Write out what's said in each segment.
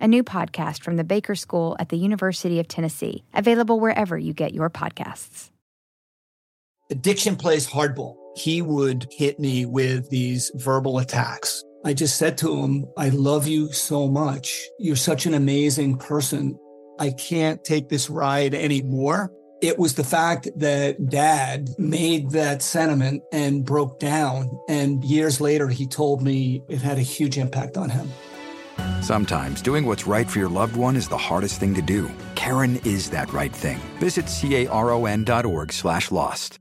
a new podcast from the Baker School at the University of Tennessee, available wherever you get your podcasts. Addiction plays hardball. He would hit me with these verbal attacks. I just said to him, I love you so much. You're such an amazing person. I can't take this ride anymore. It was the fact that dad made that sentiment and broke down. And years later, he told me it had a huge impact on him. Sometimes doing what's right for your loved one is the hardest thing to do. Caron is that right thing. Visit caron.org slash lost.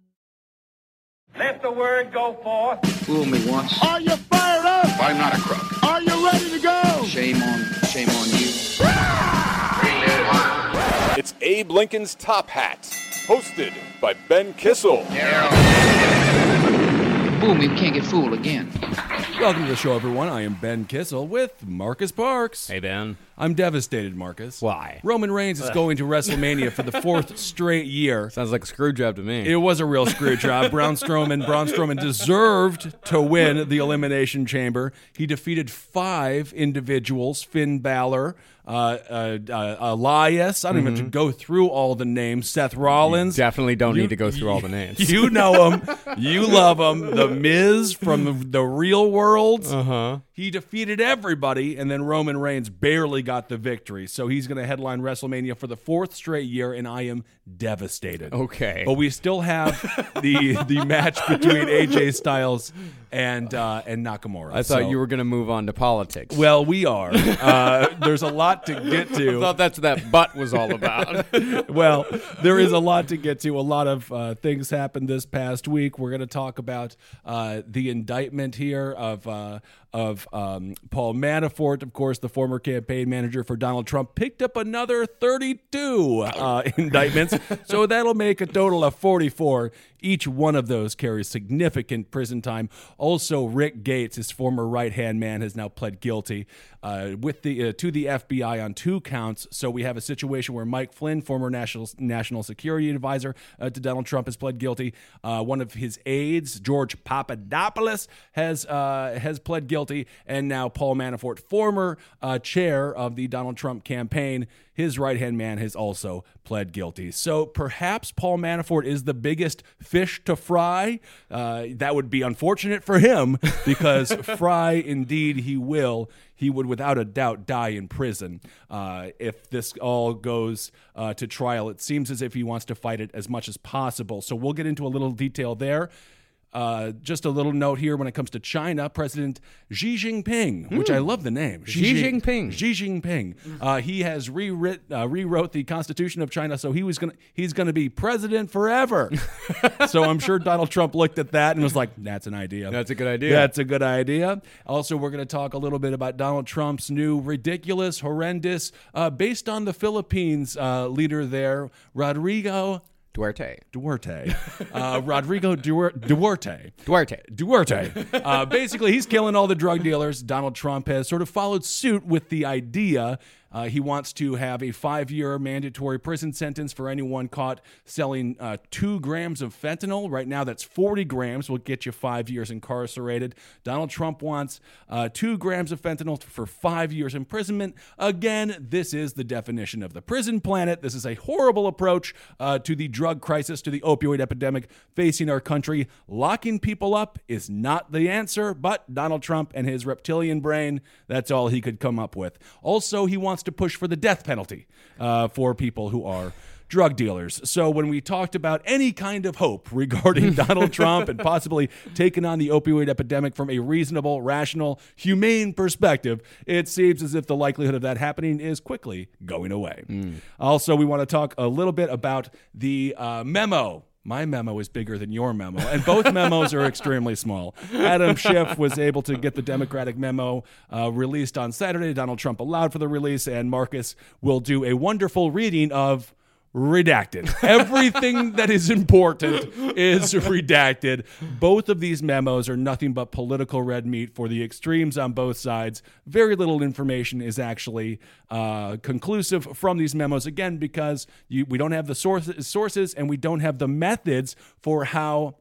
Let the word go forth. Fool me once. Are you fired up? I'm not a crook. Are you ready to go? Shame on, shame on you. It's Abe Lincoln's Top Hat, hosted by Ben Kissel. Fool me, we can't get fooled again. Welcome to the show, everyone. I am Ben Kissel with Marcus Parks. Hey, Ben. I'm devastated, Marcus. Why? Roman Reigns is going to WrestleMania for the fourth straight year. Sounds like a screw job to me. It was a real screw job. Braun Strowman, Braun Strowman deserved to win the Elimination Chamber. He defeated five individuals: Finn Balor, uh, uh, uh, Elias. I don't even have to go through all the names. Seth Rollins. Definitely don't You- need to go through all the names. You know him. You love him. The Miz from the, the real world. Uh huh. He defeated everybody, and then Roman Reigns barely got the victory. So he's going to headline WrestleMania for the fourth straight year, and I am devastated. Okay. but we still have the the match between AJ Styles and uh, and Nakamura. I thought you were going to move on to politics. Well, we are. Uh, there's a lot to get I to. thought that's what that butt was all about. well, there is a lot to get to. A lot of uh, things happened this past week. We're going to talk about uh, the indictment here of uh, um, Paul Manafort, of course, the former campaign manager for Donald Trump, picked up another 32 uh, indictments. So that'll make a total of 44. Each one of those carries significant prison time. Also, Rick Gates, his former right hand man, has now pled guilty uh, with the uh, to the FBI on two counts. So we have a situation where Mike Flynn, former national national security advisor uh, to Donald Trump, has pled guilty. Uh, one of his aides, George Papadopoulos, has uh, has pled guilty, and now Paul Manafort, former uh, chair of the Donald Trump campaign, his right hand man has also pled guilty. So perhaps Paul Manafort is the biggest fish to fry. Uh, that would be unfortunate for him because fry indeed he will. He would without a doubt die in prison uh, if this all goes uh, to trial. It seems as if he wants to fight it as much as possible. So we'll get into a little detail there. Uh, just a little note here when it comes to China, President Xi Jinping, which I love the name. Xi Jinping. Xi Jinping. Uh, he has rewrit, uh, rewrote the Constitution of China, so he was gonna he's gonna be president forever. so I'm sure Donald Trump looked at that and was like, "That's an idea. That's a good idea. That's a good idea." Also, we're gonna talk a little bit about Donald Trump's new ridiculous, horrendous, uh, based on the Philippines uh, leader there, Rodrigo. Duarte. Duarte, uh, Rodrigo Duarte, Duarte. Duarte. Uh, basically, he's killing all the drug dealers. Donald Trump has sort of followed suit with the idea. Uh, he wants to have a five year mandatory prison sentence for anyone caught selling uh, two grams of fentanyl. Right now, that's 40 grams, will get you five years incarcerated. Donald Trump wants uh, two grams of fentanyl for five years imprisonment. Again, this is the definition of the prison planet. This is a horrible approach uh, to the drug crisis, to the opioid epidemic facing our country. Locking people up is not the answer, but Donald Trump and his reptilian brain, that's all he could come up with. Also, he wants to push for the death penalty uh, for people who are drug dealers. So when we talked about any kind of hope regarding Donald Trump and possibly taking on the opioid epidemic from a reasonable, rational, humane perspective, it seems as if the likelihood of that happening is quickly going away. Also, we want to talk a little bit about the uh, memo my memo is bigger than your memo, and both memos are extremely small. Adam Schiff was able to get the Democratic memo uh, released on Saturday. Donald Trump allowed for the release, and Marcus will do a wonderful reading of redacted. Everything that is important is redacted. Both of these memos are nothing but political red meat for the extremes on both sides. Very little information is actually uh, conclusive from these memos, again, because you, we don't have the sources, sources and we don't have the methods for how.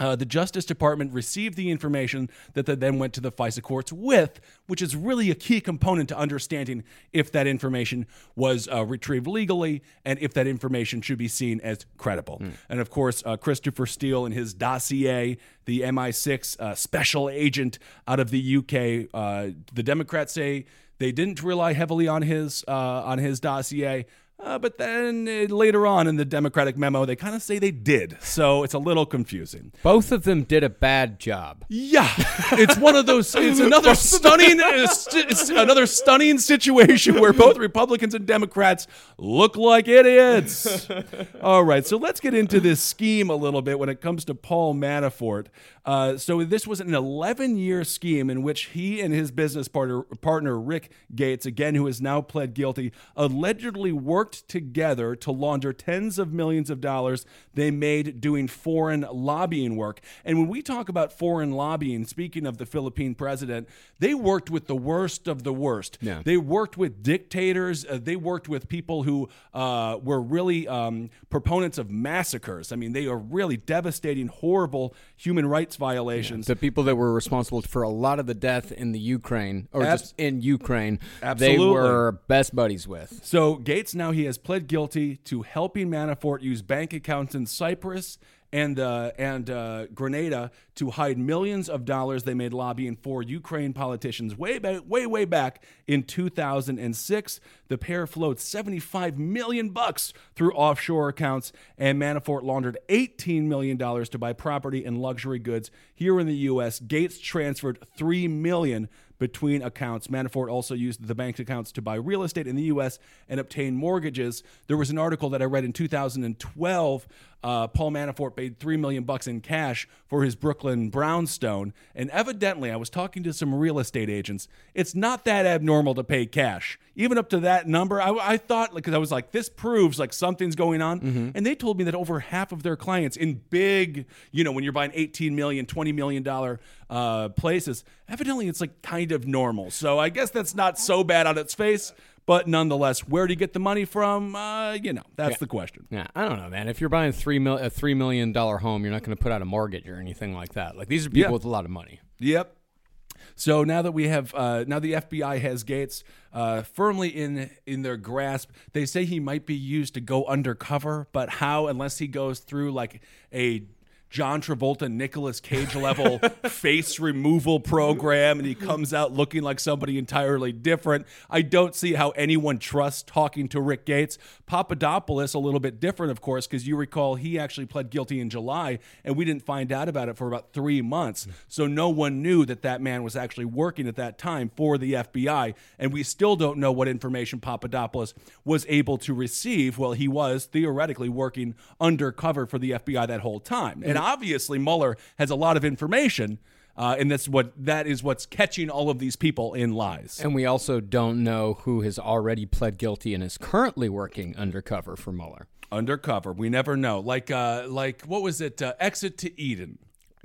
Uh, the Justice Department received the information that they then went to the FISA courts with, which is really a key component to understanding if that information was uh, retrieved legally and if that information should be seen as credible. And of course, uh, Christopher Steele and his dossier, the MI6 uh, special agent out of the UK, uh, the Democrats say they didn't rely heavily on his uh, on his dossier. Uh, but then uh, later on in the Democratic memo, they kind of say they did. So it's a little confusing. Both of them did a bad job. Yeah, it's one of those. It's another stunning, it's, it's another stunning situation where both Republicans and Democrats look like idiots. All right, so let's get into this scheme a little bit when it comes to Paul Manafort. Uh, so this was an 11-year scheme in which he and his business partner, partner Rick Gates, again who has now pled guilty, allegedly worked together to launder tens of millions of dollars they made doing foreign lobbying work. And when we talk about foreign lobbying, speaking of the Philippine president, they worked with the worst of the worst. Yeah. They worked with dictators. Uh, they worked with people who uh, were really um, proponents of massacres. I mean, they are really devastating, horrible human rights violations. The people that were responsible for a lot of the death in the Ukraine, or Abs- just in Ukraine, Absolutely. they were best buddies with. So Gates now he has pled guilty to helping Manafort use bank accounts in Cyprus and uh, and uh, Grenada to hide millions of dollars they made lobbying for Ukraine politicians way back, way way back in 2006. The pair flowed 75 million bucks through offshore accounts, and Manafort laundered 18 million dollars to buy property and luxury goods here in the U.S. Gates transferred three million between accounts. Manafort also used the bank accounts to buy real estate in the U.S. and obtain mortgages. There was an article that I read in 2012. Uh, Paul Manafort paid three million bucks in cash for his Brooklyn brownstone, and evidently, I was talking to some real estate agents. It's not that abnormal to pay cash, even up to that number. I, I thought because I was like, this proves like something's going on, and they told me that over half of their clients in big, you know, when you're buying 18 million, 20 million dollar uh, places, evidently it's like kind of normal. So I guess that's not so bad on its face. But nonetheless, where do you get the money from? Uh, you know, that's the question. Yeah, I don't know, man. If you're buying three mil- a three million dollar home, you're not going to put out a mortgage or anything like that. Like these are people Yeah. with a lot of money. Yep. So now that we have, uh, now the FBI has Gates uh, firmly in in their grasp. They say he might be used to go undercover, but how? Unless he goes through like a John Travolta, Nicolas Cage level face removal program, and he comes out looking like somebody entirely different. I don't see how anyone trusts talking to Rick Gates. Papadopoulos, a little bit different, of course, because you recall he actually pled guilty in July, and we didn't find out about it for about three months. So no one knew that that man was actually working at that time for the FBI, and we still don't know what information Papadopoulos was able to receive. Well, he was theoretically working undercover for the FBI that whole time, and obviously Mueller has a lot of information. Uh, and that's what that is what's catching all of these people in lies. And we also don't know who has already pled guilty and is currently working undercover for Mueller. undercover. We never know. Like uh like what was it? Uh, Exit to Eden.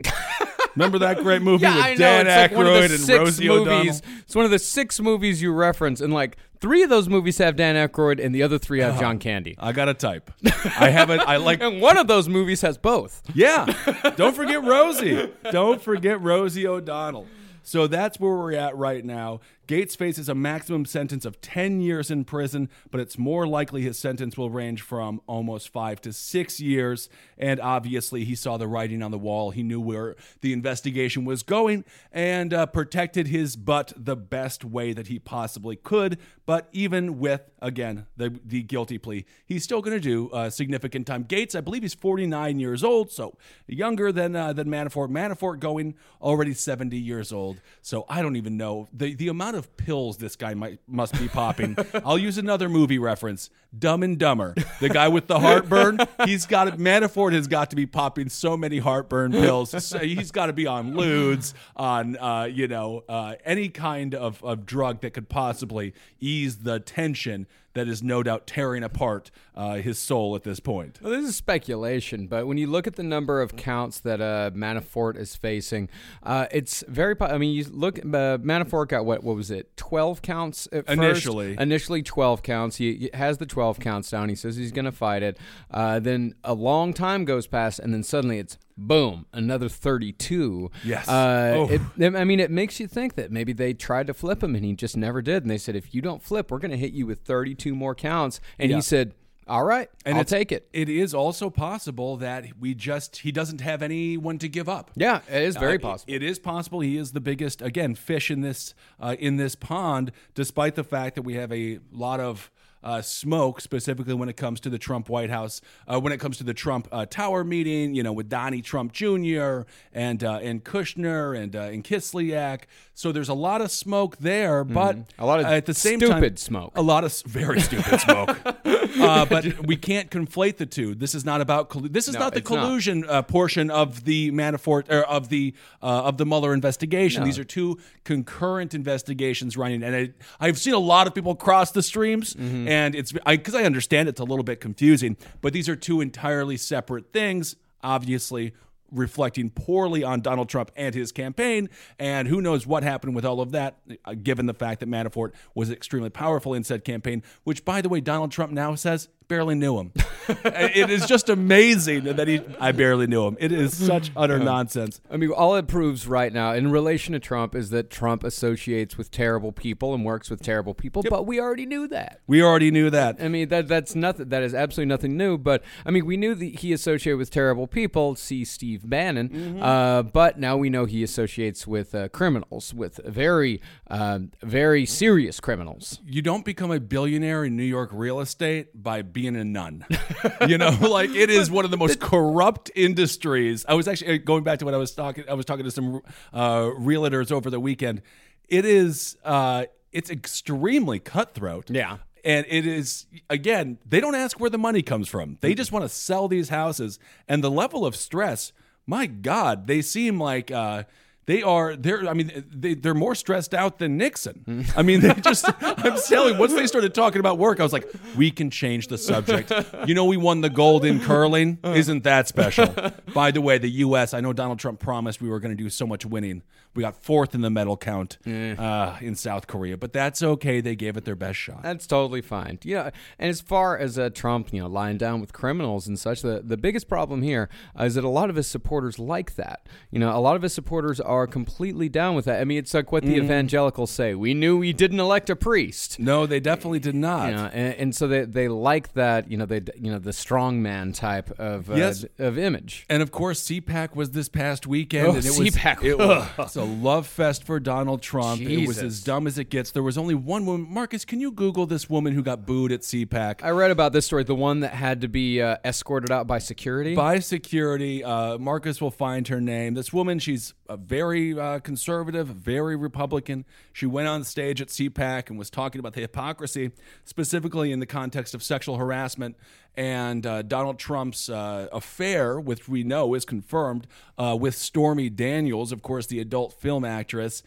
Remember that great movie with Dan it's like one of Aykroyd the and Rosie movies. O'Donnell? It's one of the six movies you reference, and like three of those movies have Dan Aykroyd, and the other three have John uh, Candy. I got to type. I haven't. I like. And one of those movies has both. Yeah. Don't forget Rosie. Don't forget Rosie O'Donnell. So that's where we're at right now. Gates faces a maximum sentence of 10 years in prison, but it's more likely his sentence will range from almost five to six years. And obviously, he saw the writing on the wall. He knew where the investigation was going and uh, protected his butt the best way that he possibly could. But even with, again, the, the guilty plea, he's still going to do uh, significant time. Gates, I believe he's 49 years old, so younger than uh, than Manafort. Manafort going already 70 years old. So I don't even know the the amount of pills this guy might must be popping. I'll use another movie reference: Dumb and Dumber. The guy with the heartburn. He's got it. Manafort has got to be popping so many heartburn pills. So he's got to be on ludes, on uh, you know uh, any kind of, of drug that could possibly ease the tension that is no doubt tearing apart uh, his soul at this point. Well, this is speculation, but when you look at the number of counts that uh, Manafort is facing, uh, it's very. I mean, you look. Uh, Manafort got what? What was it? Twelve counts at first? Initially. Initially, twelve counts. He, he has the twelve counts down. He says he's going to fight it. Uh, then a long time goes past, and then suddenly it's boom, another thirty-two. Yes. Uh, Oh. it, I mean, it makes you think that maybe they tried to flip him, and he just never did. And they said, if you don't flip, we're going to hit you with thirty-two more counts. And Yeah. he said. All right, And I'll take it. It is also possible that we just he doesn't have anyone to give up. Yeah, it is very Uh, possible. It is possible he is the biggest again fish in this uh, in this pond, despite the fact that we have a lot of. Uh, smoke specifically when it comes to the Trump White House, uh, when it comes to the Trump uh, Tower meeting, you know, with Donnie Trump Jr. and uh, and Kushner and uh, and Kislyak. So there's a lot of smoke there, but Mm-hmm. A lot of at the same time, stupid smoke. a lot of very stupid smoke. uh, but we can't conflate the two. This is not about collu- this is No, not the it's not. collusion uh, portion of the Manafort or of the uh, of the Mueller investigation. These are two concurrent investigations running, and I, I've seen a lot of people cross the streams, Mm-hmm. and it's because I, understand it's a little bit confusing. But these are two entirely separate things. Obviously. Reflecting poorly on Donald Trump and his campaign, and who knows what happened with all of that, uh, given the fact that Manafort was extremely powerful in said campaign, which, by the way, Donald Trump now says barely knew him. it is just amazing that he. I barely knew him. It is such utter nonsense. I mean, all it proves right now in relation to Trump is that Trump associates with terrible people and works with terrible people, but we already knew that. We already knew that. I mean, that that's nothing. That is absolutely nothing new. But I mean, we knew that he associated with terrible people. See Steve Bannon. Mm-hmm. Uh, but now we know he associates with uh, criminals, with very, uh, very serious criminals. You don't become a billionaire in New York real estate by being a nun. you know, like it is one of the most corrupt industries. I was actually uh, going back to what I was talking. I was talking to some uh, realtors over the weekend. It is. Uh, it's extremely cutthroat. Yeah. And it is again, they don't ask where the money comes from. They just want to sell these houses, and the level of stress. My God, they seem like uh, they are. They're. I mean, they, they're more stressed out than Nixon. I mean, they just. I'm telling. Once they started talking about work, I was like, we can change the subject. You know, we won the gold in curling. Isn't that special? By the way, the U.S. I know Donald Trump promised we were going to do so much winning. We got fourth in the medal count uh, in South Korea, but that's okay. They gave it their best shot. That's totally fine. Yeah, and as far as uh, Trump, you know, lying down with criminals and such, the the biggest problem here uh, that a lot of his supporters like that. You know, a lot of his supporters are completely down with that. I mean, it's like what the evangelicals say: "We knew we didn't elect a priest." No, they definitely did not. You know, and, and so they, they like that. You know, they you know the strongman type of uh, Yes. of image. And of course, CPAC was this past weekend, Oh, and it CPAC. was it was love fest for Donald Trump. It was as dumb as it gets. There was only one woman. Marcus, can you Google this woman who got booed at CPAC? I read about this story, the one that had to be uh, escorted out by security. by security. Uh, Marcus will find her name. This woman, she's a very uh, conservative, very Republican. She went on stage at CPAC and was talking about the hypocrisy, specifically in the context of sexual harassment and uh, Donald Trump's uh, affair, which we know is confirmed uh, with Stormy Daniels, of course, the adult film actress.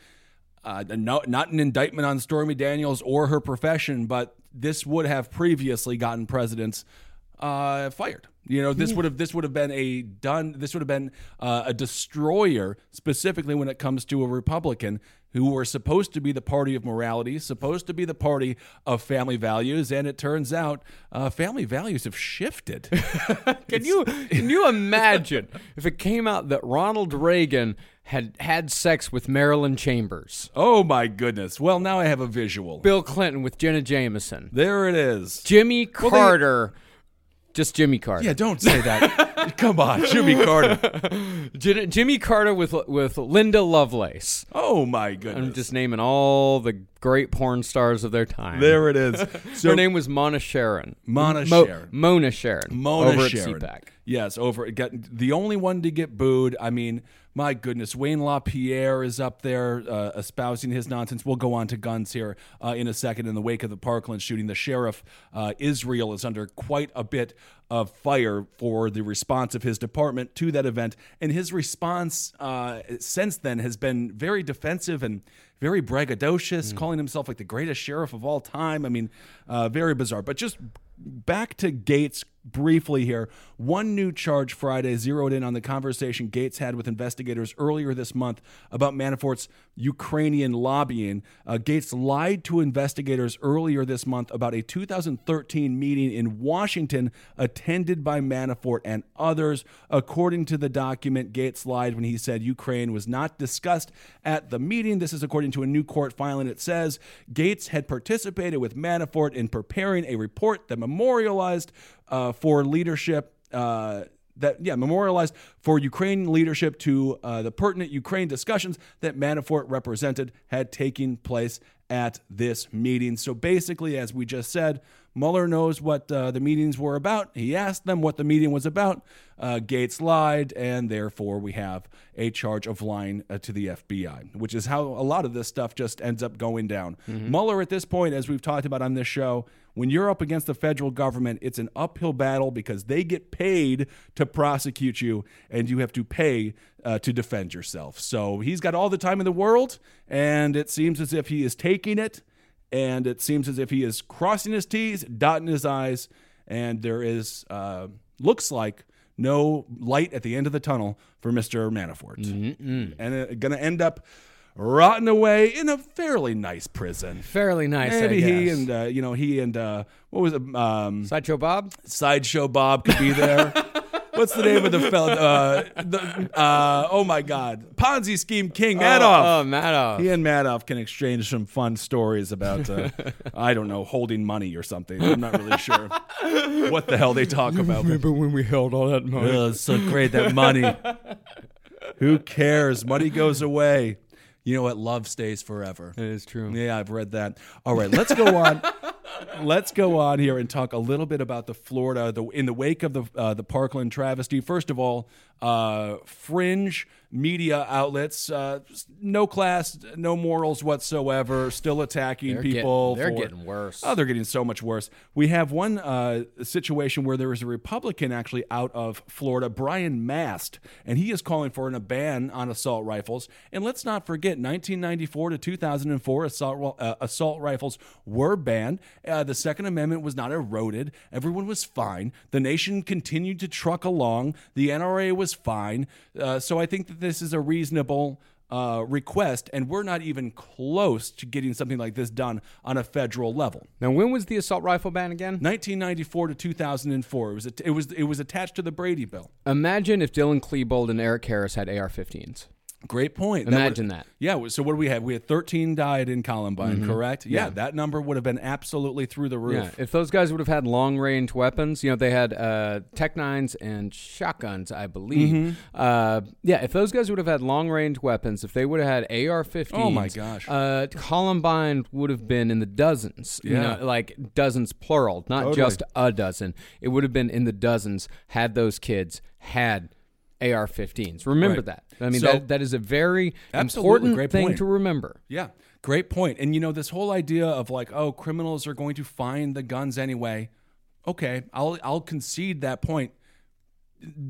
Uh, no, not an indictment on Stormy Daniels or her profession, but this would have previously gotten presidents uh, fired. You know, this would have this would have been a done. This would have been uh, a destroyer, specifically when it comes to a Republican who were supposed to be the party of morality, supposed to be the party of family values, and it turns out uh, family values have shifted. Can you can you imagine if it came out that Ronald Reagan had had sex with Marilyn Chambers, oh my goodness! Well, now I have a visual. Bill Clinton with Jenna Jameson, There it is. Jimmy they- Carter, just Jimmy Carter. Yeah, don't say that. Come on, Jimmy Carter. Jimmy Carter with with Linda Lovelace. Oh my goodness. I'm just naming all the great porn stars of their time. there it is. So Her name was Mona Charen. Mona Mo- Charen. Mona Charen. Mona over Charen. Yes, over get the only one to get booed. I mean, my goodness, Wayne LaPierre is up there uh, espousing his nonsense. We'll go on to guns here uh, in a second. In the wake of the Parkland shooting, the sheriff uh, Israel is under quite a bit of fire for the response of his department to that event, and his response uh, since then has been very defensive and very braggadocious, calling himself like the greatest sheriff of all time. I mean, uh, very bizarre. But just back to Gates briefly here. One new charge Friday zeroed in on the conversation Gates had with investigators earlier this month about Manafort's Ukrainian lobbying. Uh, Gates lied to investigators earlier this month about a 2013 meeting in Washington attended by Manafort and others. According to the document, Gates lied when he said Ukraine was not discussed at the meeting. This is according to a new court filing. It says Gates had participated with Manafort in preparing a report that memorialized uh, for leadership. Uh, that yeah memorialized for Ukraine leadership to uh, the pertinent Ukraine discussions that Manafort represented had taken place at this meeting. So basically, as we just said, Mueller knows what uh, the meetings were about. He asked them what the meeting was about. Uh, Gates lied, and therefore we have a charge of lying uh, to the FBI, which is how a lot of this stuff just ends up going down. Mueller, at this point, as we've talked about on this show, when you're up against the federal government, it's an uphill battle because they get paid to prosecute you, and you have to pay uh, to defend yourself. So he's got all the time in the world, and it seems as if he is taking it and it seems as if he is crossing his T's, dotting his I's, and there is uh, looks like no light at the end of the tunnel for Mr. Manafort, and uh, going to end up rotting away in a fairly nice prison. Fairly nice. I Maybe he and uh, you know he and uh, what was it? Um, Sideshow Bob. Sideshow Bob could be there. What's the name of the fella? Uh, the, uh, oh my God, Ponzi scheme king Madoff. Oh, Madoff. He and Madoff can exchange some fun stories about, uh, I don't know, holding money or something. I'm not really sure what the hell they talk about. Remember when we held all that money? Ugh, it's so great that money. Who cares? Money goes away. You know what? Love stays forever. It is true. Yeah, I've read that. All right, let's go on. let's go on here and talk a little bit about the Florida, the in the wake of the uh, the Parkland travesty. First of all, uh, fringe media outlets, uh, no class, no morals whatsoever, still attacking They're people. getting- they're for- getting worse. Oh, they're getting so much worse. We have one uh, situation where there is a Republican actually out of Florida, Brian Mast, and he is calling for a ban on assault rifles. And let's not forget, 1994 to 2004, assault, uh, assault rifles were banned. Uh, the Second Amendment was not eroded. Everyone was fine. The nation continued to truck along. The NRA was fine. Uh, so I think that this is a reasonable uh, request, and we're not even close to getting something like this done on a federal level. Now, when was the assault rifle ban again? 1994 to 2004. It was it was it was attached to the Brady bill. Imagine if Dylan Klebold and Eric Harris had AR-15s. Great point. Imagine would- that. Yeah. So what do we have? We had 13 died in Columbine, correct? Yeah, Yeah. That number would have been absolutely through the roof. Yeah, if those guys would have had long range weapons, you know, they had uh, Tech Nines and shotguns, I believe. Mm-hmm. Uh, yeah, if those guys would have had long range weapons, if they would have had AR-15s, Oh, my gosh. uh, Columbine would have been in the dozens. You Yeah. know, like dozens plural, not Totally. just a dozen. It would have been in the dozens had those kids had. AR-15s. Remember Right. that. I mean, So- that, that is a very important great thing point. to remember. Yeah, great point. And you know, this whole idea of like, oh, criminals are going to find the guns anyway. Okay, I'll I'll concede that point.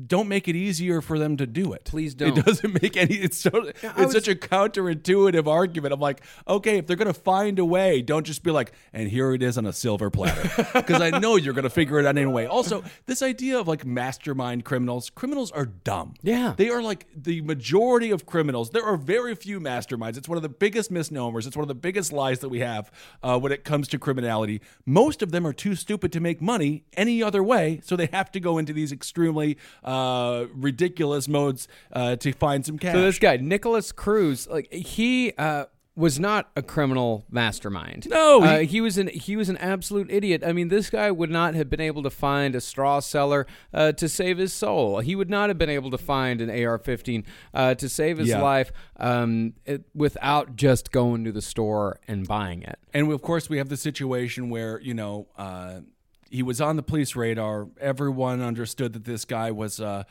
Don't make it easier for them to do it. Please don't. It doesn't make any. It's so. it's such a counterintuitive argument. I'm like, okay, if they're gonna find a way, don't just be like, and here it is on a silver platter, because I know you're gonna figure it out anyway. Also, this idea of like mastermind criminals. Criminals are dumb. Yeah. they are like the majority of criminals. There are very few masterminds. It's one of the biggest misnomers. It's one of the biggest lies that we have uh, when it comes to criminality. Most of them are too stupid to make money any other way, so they have to go into these extremely uh, ridiculous modes uh, to find some cash. So this guy, Nikolas Cruz, like he uh, was not a criminal mastermind. No, uh, he- he was an he was an absolute idiot. I mean, this guy would not have been able to find a straw seller uh, to save his soul. He would not have been able to find an AR-15 uh, to save his Yeah. life um, it, without just going to the store and buying it. And of course, we have the situation where you know uh, he was on the police radar. Everyone understood that this guy was, uh,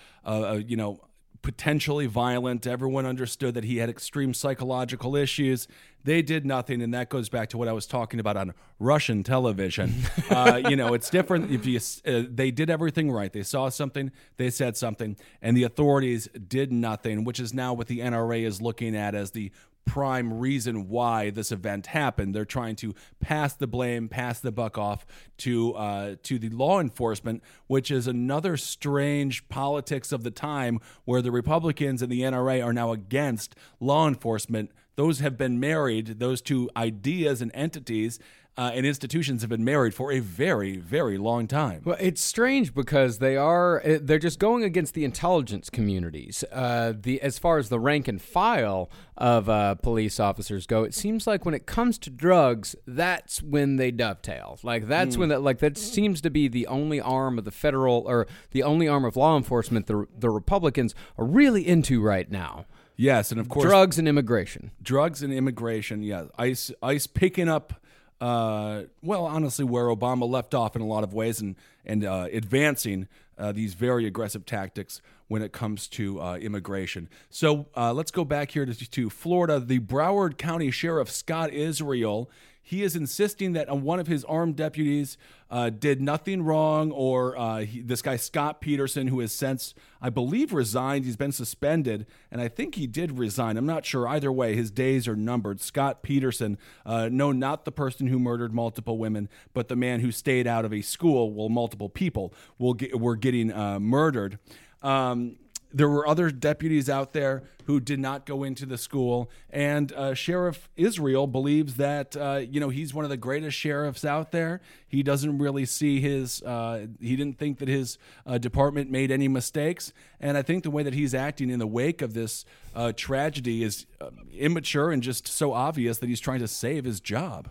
you know, potentially violent. Everyone understood that he had extreme psychological issues. They did nothing, and that goes back to what I was talking about on Russian television. uh, you know, it's different if you. Uh, they did everything right. They saw something, they said something, and the authorities did nothing, which is now what the NRA is looking at as the prime reason why this event happened. They're trying to pass the blame, pass the buck off to uh, to the law enforcement, which is another strange politics of the time where the Republicans and the NRA are now against law enforcement. Those have been married; those two ideas and entities uh, and institutions have been married for a very, very long time. Well, it's strange because they are eh, they're just going against the intelligence communities. Uh, the as far as the rank and file of uh, police officers go, it seems like when it comes to drugs, that's when they dovetail. Like that's when that like that seems to be the only arm of the federal or the only arm of law enforcement the the Republicans are really into right now. Yes, and of course, Drugs and immigration. drugs and immigration. Yeah, ICE, ICE picking up. Uh, well, honestly, where Obama left off in a lot of ways, and and uh, advancing uh, these very aggressive tactics when it comes to uh, immigration. So uh, let's go back here to, to Florida. The Broward County Sheriff Scott Israel. He is insisting that one of his armed deputies uh, did nothing wrong, or uh, he, this guy Scott Peterson, who has since, I believe, resigned. He's been suspended, and I think he did resign. I'm not sure. Either way, his days are numbered. Scott Peterson, uh, no, not the person who murdered multiple women, but the man who stayed out of a school while multiple people will get, were getting uh, murdered. Um, there were other deputies out there who did not go into the school, and uh, Sheriff Israel believes that uh, you know he's one of the greatest sheriffs out there. He doesn't really see his. Uh, he didn't think that his uh, department made any mistakes, and I think the way that he's acting in the wake of this uh, tragedy is uh, immature and just so obvious that he's trying to save his job.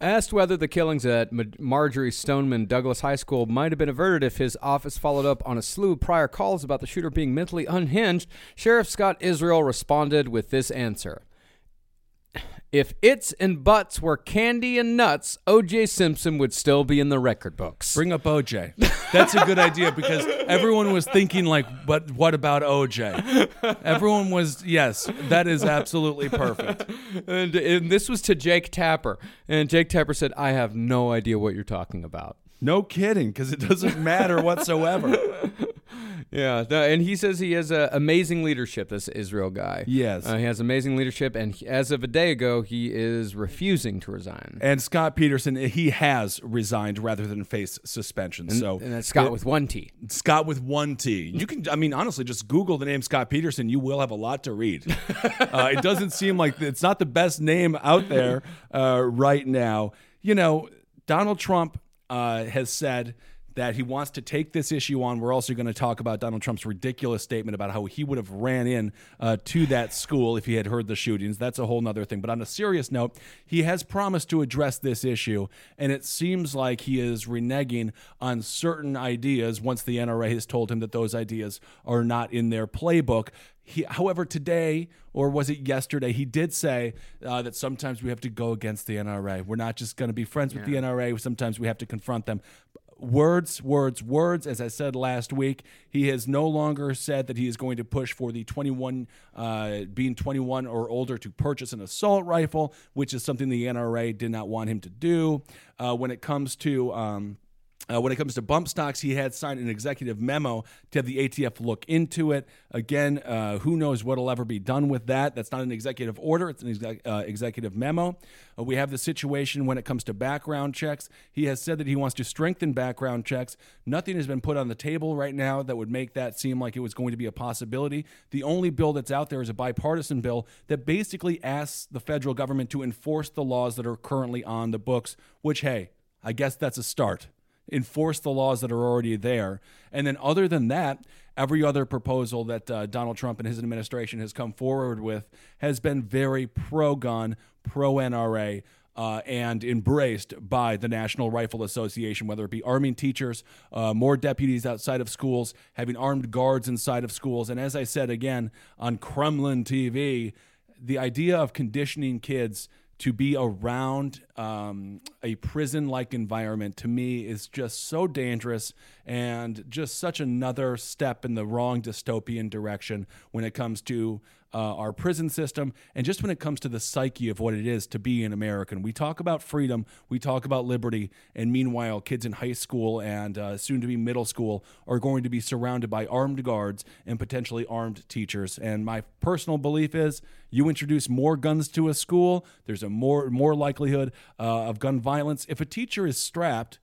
Asked whether the killings at Ma- Marjory Stoneman Douglas High School might have been averted if his office followed up on a slew of prior calls about the shooter being mentally unhinged, Sheriff Scott Israel responded with this answer. If its and buts were candy and nuts, O.J. Simpson would still be in the record books. Bring up OJ. That's a good idea because everyone was thinking like, but what about OJ? Everyone was yes, that is absolutely perfect. and, and this was to Jake Tapper. And Jake Tapper said, I have no idea what you're talking about. No kidding, because it doesn't matter whatsoever. Yeah, no, and he says he has uh, amazing leadership. This Israel guy. Yes. uh, he has amazing leadership, and he- as of a day ago, he is refusing to resign. And Scott Peterson, he has resigned rather than face suspension. so and that's Scott it- with one T. Scott with one T. You can, I mean, honestly, just Google the name Scott Peterson. You will have a lot to read. uh, it doesn't seem like it's not the best name out there uh, right now. You know, Donald Trump uh, has said that he wants to take this issue on. We're also going to talk about Donald Trump's ridiculous statement about how he would have ran in uh, to that school if he had heard the shootings. That's a whole other thing. But on a serious note, he has promised to address this issue, and it seems like he is reneging on certain ideas once the NRA has told him that those ideas are not in their playbook. He, however, today, or was it yesterday, he did say uh, that sometimes we have to go against the NRA. We're not just going to be friends with the NRA. Sometimes we have to confront them words, words, words. As I said last week, he has no longer said that he is going to push for the 21, uh, being 21 or older to purchase an assault rifle, which is something the NRA did not want him to do. Uh, when it comes to um, uh, when it comes to bump stocks, he had signed an executive memo to have the ATF look into it. Again, uh, who knows what'll ever be done with that? That's not an executive order; it's an exec- uh, executive memo. Uh, we have the situation when it comes to background checks. He has said that he wants to strengthen background checks. Nothing has been put on the table right now that would make that seem like it was going to be a possibility. The only bill that's out there is a bipartisan bill that basically asks the federal government to enforce the laws that are currently on the books. Which, hey, I guess that's a start enforce the laws that are already there. And then, other than that, every other proposal that uh, Donald Trump and his administration has come forward with has been very pro gun, pro NRA. Uh, and embraced by the National Rifle Association, whether it be arming teachers, uh, more deputies outside of schools, having armed guards inside of schools. And as I said again on Kremlin TV, the idea of conditioning kids to be around um, a prison like environment to me is just so dangerous and just such another step in the wrong dystopian direction when it comes to uh, our prison system and just when it comes to the psyche of what it is to be an American. We talk about freedom, we talk about liberty, and meanwhile, kids in high school and uh, soon to be middle school are going to be surrounded by armed guards and potentially armed teachers. And my personal belief is you introduce more guns to a school, there's a more more likelihood uh, of gun violence. If a teacher is strapped,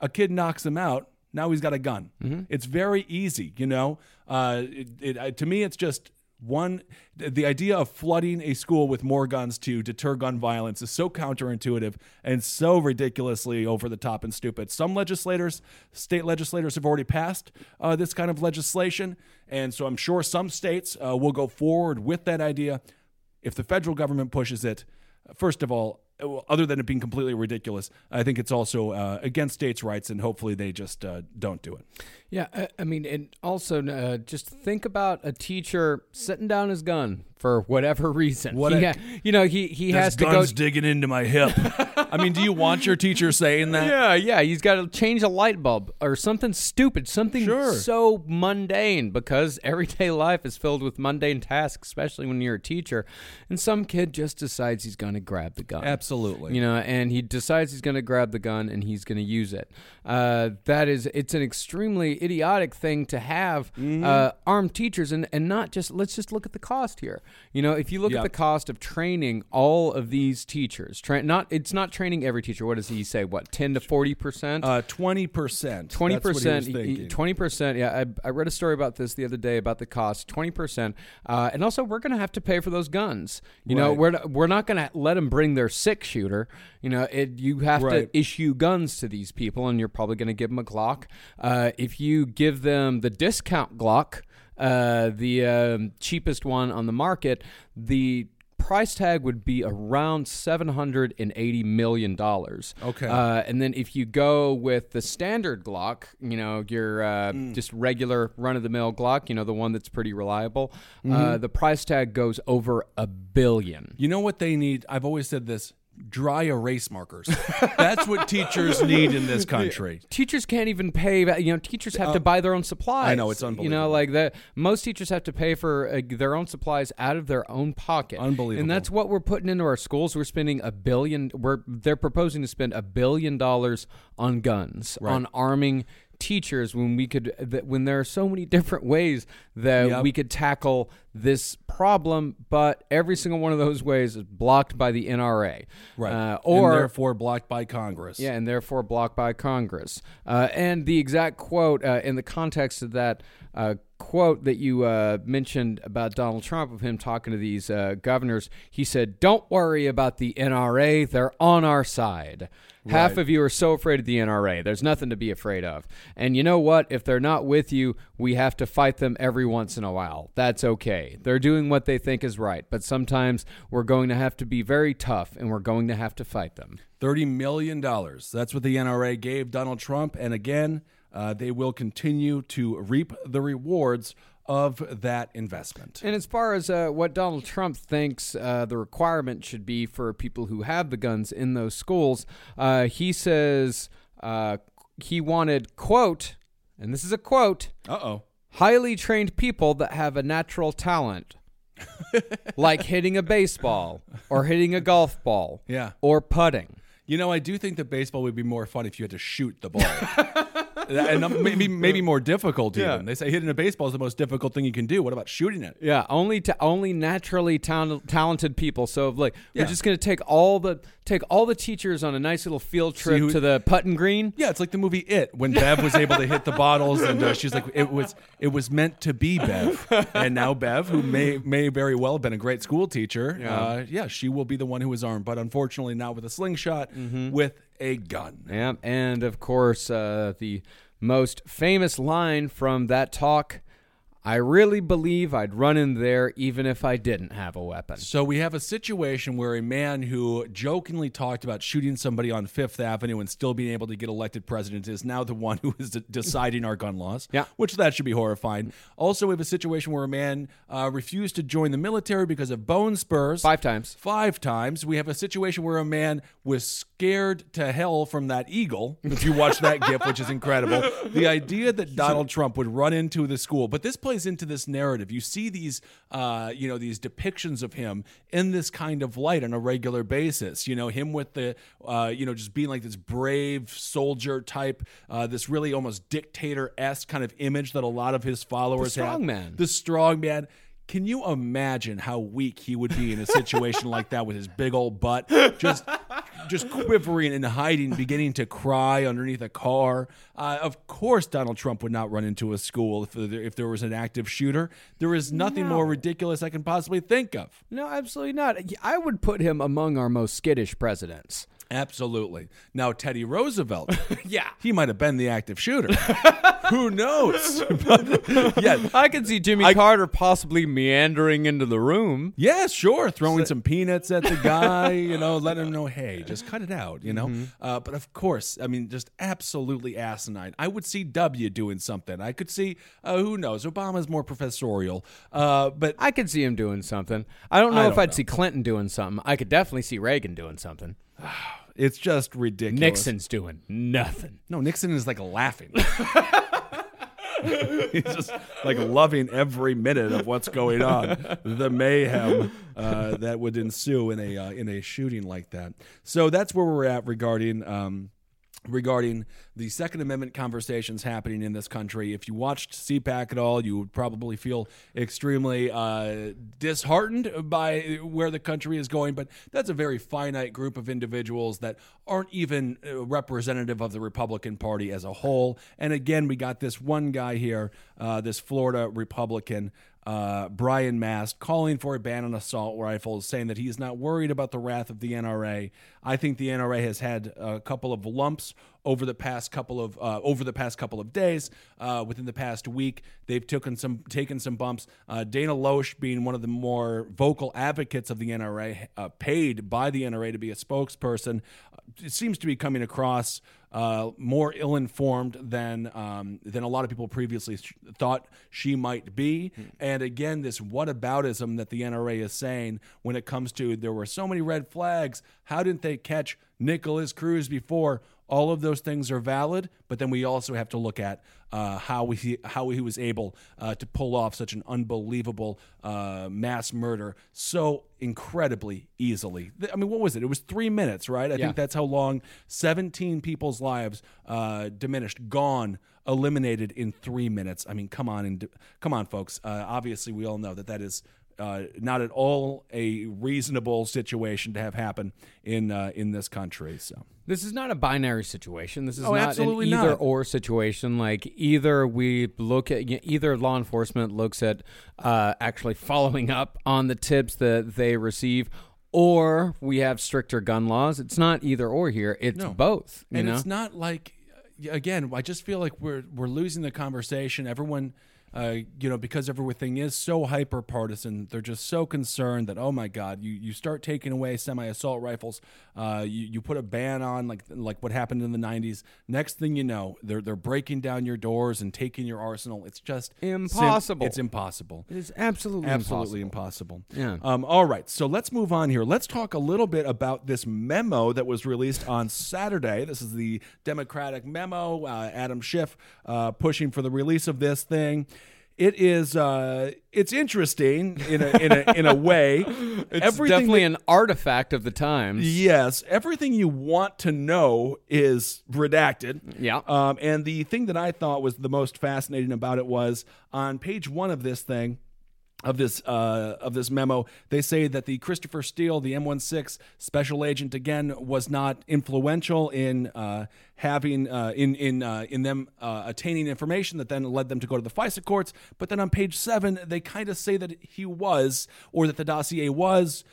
a kid knocks him out. Now he's got a gun. It's very easy, you know. Uh, it, it, uh, to me, it's just one. The idea of flooding a school with more guns to deter gun violence is so counterintuitive and so ridiculously over the top and stupid. Some legislators, state legislators, have already passed uh, this kind of legislation, and so I'm sure some states uh, will go forward with that idea. If the federal government pushes it, first of all, other than it being completely ridiculous, I think it's also uh, against states' rights, and hopefully they just uh, don't do it. Yeah, I, I mean, and also uh, just think about a teacher setting down his gun for whatever reason. What He a- you know, he he has to go. guns digging into my hip. I mean, do you want your teacher saying that? Yeah, yeah, he's got to change a light bulb or something stupid, something Sure. so mundane because everyday life is filled with mundane tasks, especially when you're a teacher. And some kid just decides he's going to grab the gun. Absolutely. You know, and he decides he's going to grab the gun and he's going to use it. Uh, that is, it's an extremely idiotic thing to have Mm-hmm. uh, armed teachers and, and not just, let's just look at the cost here. You know, if you look Yep. at the cost of training all of these teachers, tra- not it's not training every teacher. What does he say? What, 10 to 40%? Uh, twenty percent. Twenty percent, twenty percent. Yeah, I, I read a story about this the other day about the cost. Twenty percent, uh, and also we're going to have to pay for those guns. You know, we're not- we're not going to let them bring their six shooter. You know, it you have Right. to issue guns to these people, and you're probably going to give them a Glock. Uh, if you give them the discount Glock, uh, the um, cheapest one on the market, the price tag would be around seven hundred and eighty million dollars. Okay. Uh, and then if you go with the standard Glock, you know, your uh, Mm. just regular run of the mill Glock, you know, the one that's pretty reliable, Mm-hmm. uh, the price tag goes over a billion. You know what they need? I've always said this: dry erase markers. That's what teachers need in this country. Teachers can't even pay. You know, teachers have to buy their own supplies. Uh, I know, it's unbelievable. You know, like that. Most teachers have to pay for uh, their own supplies out of their own pocket. Unbelievable. And that's what we're putting into our schools. We're spending a billion. We're they're proposing to spend a billion dollars on guns, on arming teachers when we could that when there are so many different ways that Yep. we could tackle this problem but every single one of those ways is blocked by the NRA Right. uh, or and therefore blocked by Congress. yeah, and therefore blocked by Congress. Uh, and the exact quote uh, in the context of that uh, quote that you uh, mentioned about Donald Trump of him talking to these uh, governors, he said, "Don't worry about the NRA; they're on our side." Half of you are so afraid of the NRA. There's nothing to be afraid of. And you know what? If they're not with you, we have to fight them every once in a while. That's okay. They're doing what they think is right. But sometimes we're going to have to be very tough and we're going to have to fight them. $30 million. That's what the NRA gave Donald Trump. And again, uh, they will continue to reap the rewards of that investment. And as far as uh, what Donald Trump thinks uh, the requirement should be for people who have the guns in those schools, uh, he says uh, he wanted, quote, and this is a quote, Uh oh. highly trained people that have a natural talent. like hitting a baseball or hitting a golf ball Yeah. or putting. You know, I do think that baseball would be more fun if you had to shoot the ball. and um, maybe maybe more difficult even. Yeah. They say hitting a baseball is the most difficult thing you can do. What about shooting it? Yeah, only ta- only naturally tal- talented people. So like Yeah. we're just gonna take all the take all the teachers on a nice little field trip who- to the putting green. Yeah, it's like the movie It when Bev was able to hit the bottles, and uh, she's like, "It was it was meant to be Bev." And now Bev, who may may very well have been a great school teacher, yeah, uh, yeah she will be the one who is armed, but unfortunately not with a slingshot, with a gun. Yeah, and of course uh, the most famous line from that talk. I really believe I'd run in there even if I didn't have a weapon. So we have a situation where a man who jokingly talked about shooting somebody on Fifth Avenue and still being able to get elected president is now the one who is de- deciding our gun laws. Yeah. which that should be horrifying. Also, we have a situation where a man uh, refused to join the military because of bone spurs. Five times. Five times. We have a situation where a man was scared to hell from that eagle. If you watch that gif, which is incredible, the idea that Donald Trump would run into the school, but this plays into this narrative. You see these, uh, you know, these depictions of him in this kind of light on a regular basis. You know, him with the, uh, you know, just being like this brave soldier type, uh, this really almost dictator esque kind of image that a lot of his followers the have. strongman. The strong man. Can you imagine how weak he would be in a situation like that with his big old butt just just quivering and hiding, beginning to cry underneath a car? Uh, of course, Donald Trump would not run into a school if there, if there was an active shooter. There is nothing more ridiculous I can possibly think of. No, absolutely not. I would put him among our most skittish presidents. Absolutely. Now, Teddy Roosevelt, Yeah. he might have been the active shooter. Who knows? But, yeah, I could see Jimmy Carter possibly meandering into the room. Yeah, sure. Throwing some peanuts at the guy, you know, letting him know, hey, just cut it out, you know. Uh, but of course, I mean, just absolutely asinine. I would see W doing something. I could see, uh, who knows? Obama's more professorial, uh, but I could see him doing something. I don't know I if don't I'd know. see Clinton doing something. I could definitely see Reagan doing something. it's just ridiculous. Nixon's doing nothing. no, Nixon is like laughing. He's just like loving every minute of what's going on, the mayhem uh, that would ensue in a uh, in a shooting like that. So that's where we're at regarding. Um, regarding the Second Amendment conversations happening in this country. If you watched CPAC at all, you would probably feel extremely uh, disheartened by where the country is going. But that's a very finite group of individuals that aren't even uh, representative of the Republican Party as a whole. And again, we got this one guy here, uh, this Florida Republican uh, Brian Mast calling for a ban on assault rifles, saying that he is not worried about the wrath of the NRA. I think the NRA has had a couple of lumps over the past couple of uh, over the past couple of days. Uh, within the past week, they've taken some taken some bumps. Uh, Dana Loesch, being one of the more vocal advocates of the NRA, uh, paid by the NRA to be a spokesperson, uh, seems to be coming across uh, more ill-informed than um, than a lot of people previously sh- thought she might be. And again, this whataboutism that the NRA is saying when it comes to there were so many red flags. How didn't they catch Nikolas Cruz before? All of those things are valid, but then we also have to look at uh, how he how he was able uh, to pull off such an unbelievable uh, mass murder so incredibly easily. I mean, what was it? It was three minutes, right? I Yeah. think that's how long 17 people's lives uh, diminished, gone, eliminated in three minutes. I mean, come on, and come on, folks. Uh, obviously, we all know that that is. Uh, not at all a reasonable situation to have happen in uh, in this country. So This is not a binary situation. This is Oh, not an either not. or situation. Like either we look at either law enforcement looks at uh, actually following up on the tips that they receive, or we have stricter gun laws. It's not either or here. It's No. both. You and know? it's not like again i just feel like we're we're losing the conversation everyone uh, you know, because everything is so hyper partisan, they're just so concerned that oh my God, you, you start taking away semi assault rifles, uh, you, you put a ban on like like what happened in the '90s. Next thing you know, they're they're breaking down your doors and taking your arsenal. It's just sim- Impossible. it's impossible. It is absolutely Absolutely impossible. Yeah. Um, all right. So let's move on here. Let's talk a little bit about this memo that was released on Saturday. This is the Democratic memo. Uh, Adam Schiff uh, pushing for the release of this thing. It is. Uh, it's interesting in a in a in a way. It's definitely an artifact of the times. Yes, everything you want to know is redacted. Yeah. Um, and the thing that I thought was the most fascinating about it was on page one of this thing. Of this uh, of this memo, they say that the Christopher Steele, the MI6 special agent, again was not influential in uh, having uh, in in uh, in them uh, attaining information that then led them to go to the FISA courts. But then on page seven, they kind of say that he was, or that the dossier was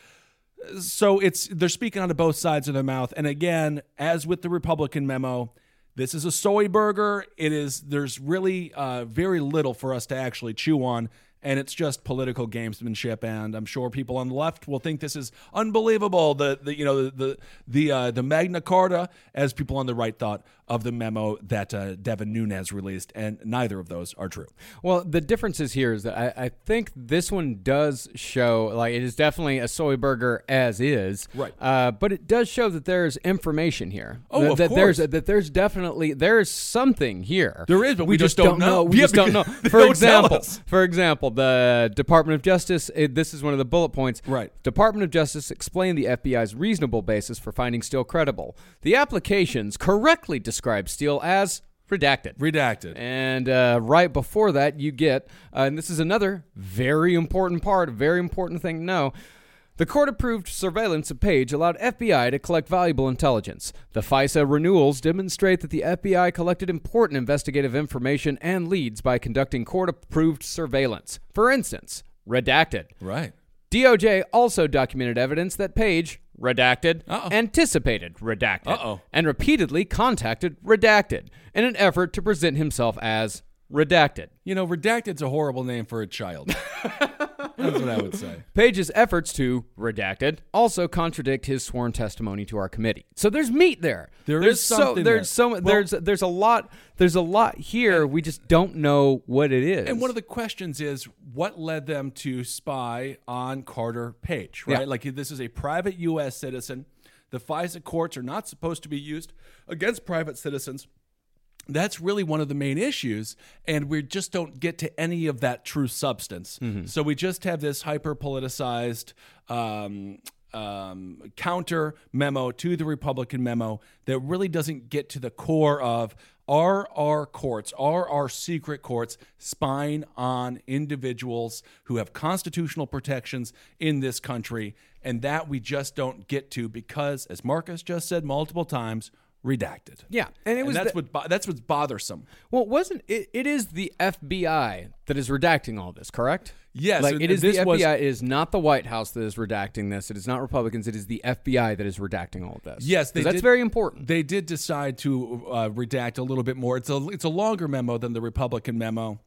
so it's they're speaking out of both sides of their mouth and again as with the republican memo This is a soy burger. It is. There's really uh, very little for us to actually chew on, and it's just political gamesmanship. And I'm sure people on the left will think this is unbelievable. The, the you know the the the, uh, the Magna Carta, as people on the right thought of the memo that uh, Devin Nunes released, and neither of those are true. Well, the difference is here is that I, I think this one does show like it is definitely a soy burger as is, Right. Uh, but it does show that there's information here. Oh, that, of that there's that there's definitely there's something here. There is, but we just don't know. We Yeah, just don't know. For example, for example, the Department of Justice. It, this is one of the bullet points. Right. Department of Justice explained the FBI's reasonable basis for finding Steele credible. The applications correctly describe Steele as redacted. Redacted. And uh, right before that, you get, uh, and this is another very important part, very important thing to know. The court approved surveillance of Page allowed FBI to collect valuable intelligence. The FISA renewals demonstrate that the FBI collected important investigative information and leads by conducting court approved surveillance. For instance, redacted. Right. DOJ also documented evidence that Page, redacted, Uh-oh. anticipated, redacted, Uh-oh. and repeatedly contacted, redacted, in an effort to present himself as redacted. You know, redacted's a horrible name for a child. That's what I would say. Page's efforts to redacted also contradict his sworn testimony to our committee. So there's meat there. There there's is so there's there. so Well- there's there's a lot there's a lot here. We just don't know what it is. And one of the questions is what led them to spy on Carter Page, right? Yeah. Like this is a private U.S. citizen. The FISA courts are not supposed to be used against private citizens. That's really one of the main issues, and we just don't get to any of that true substance. So we just have this hyper politicized um, um, counter memo to the Republican memo that really doesn't get to the core of are our courts, are our secret courts spying on individuals who have constitutional protections in this country? And that we just don't get to because, as Marcus just said multiple times, redacted. Yeah, and it was that's the- what that's what's bothersome. Well, it wasn't it, it is the FBI that is redacting all this, correct? Yes, like it is and the this was- FBI. It is not the White House that is redacting this. It is not Republicans. It is the FBI that is redacting all of this. Yes, they that's did- very important. They did decide to uh, redact a little bit more. It's a it's a longer memo than the Republican memo,